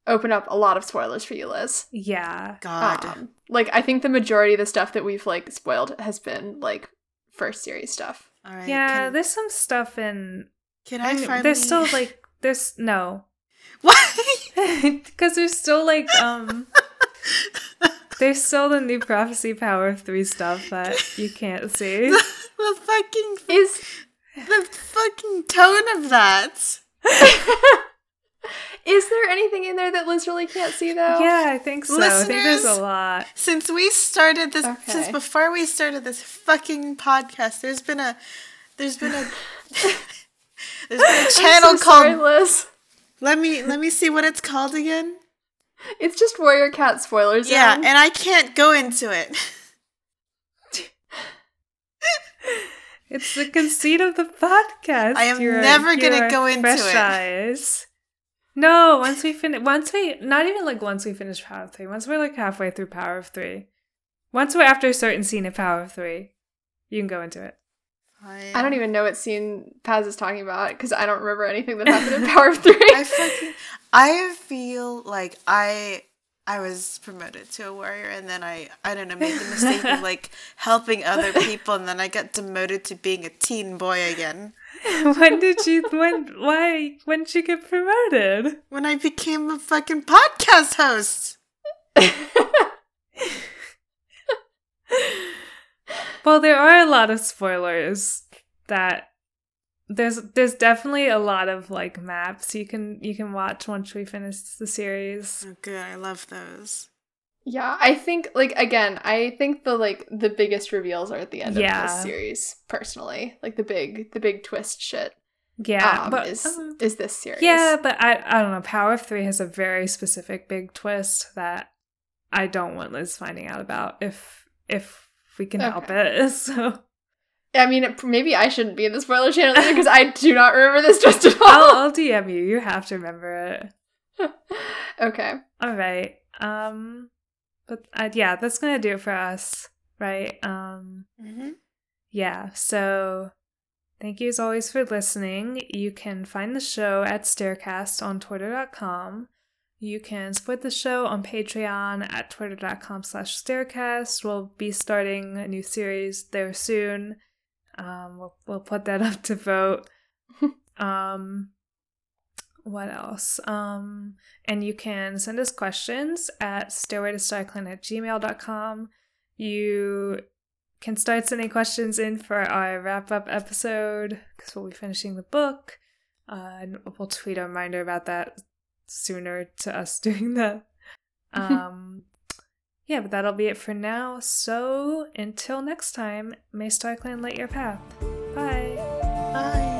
open up a lot of spoilers for you, Liz. yeah. God. Um, like, I think the majority of the stuff that we've like spoiled has been like first series stuff. All right. Yeah. Can, There's some stuff in. can I I, mean, finally? there's still like there's no Why? because there's still like um there's still the new prophecy power of three stuff that you can't see. the, the fucking Is the fucking tone of that. is there anything in there that Liz really can't see though? Yeah, I think so. I think there's a lot. Since we started this, since before we started this fucking podcast, there's been a, there's been a, there's been a channel so called. sorry, Liz. Let me let me see what it's called again. It's just Warrior Cat spoilers. Yeah, and I can't go into it. It's the conceit of the podcast. I am You're- never gonna go into it. Eyes. No, once we finish, once we, not even like once we finish Power of Three, once we're like halfway through Power of Three, once we're after a certain scene of Power of Three, you can go into it. I don't even know what scene Paz is talking about because I don't remember anything that happened in Power of Three. I fucking I feel like I I was promoted to a warrior and then I I don't know made the mistake of like helping other people and then I got demoted to being a teen boy again when did you, when, why, when did you get promoted? when I became a fucking podcast host. Well, there are a lot of spoilers that there's there's definitely a lot of like maps you can you can watch once we finish the series. Oh, good, I love those. yeah, I think like again, I think the like the biggest reveals are at the end Yeah. of this series. Personally, like the big the big twist shit. Yeah, um, but is um, is this series? yeah, but I I don't know. Power of Three has a very specific big twist that I don't want Liz finding out about if if we can help it. So I mean, it, maybe I shouldn't be in the spoiler channel because I do not remember this twist at I'll, all. I'll DM you. You have to remember it. okay. All right. Um, but uh, yeah, that's gonna do it for us, right? Um. Mm-hmm. Yeah, so thank you as always for listening. You can find the show at Staircast on twitter.com. You can support the show on Patreon at twitter.com slash staircast. We'll be starting a new series there soon. Um, we'll, we'll put that up to vote. um, what else? Um, and you can send us questions at stairway to starclan at gmail.com. You can start sending questions in for our wrap up episode because we'll be finishing the book. Uh, and we'll tweet a reminder about that sooner to us doing that. Um, yeah, but that'll be it for now. So until next time, may StarClan light your path. Bye. Bye.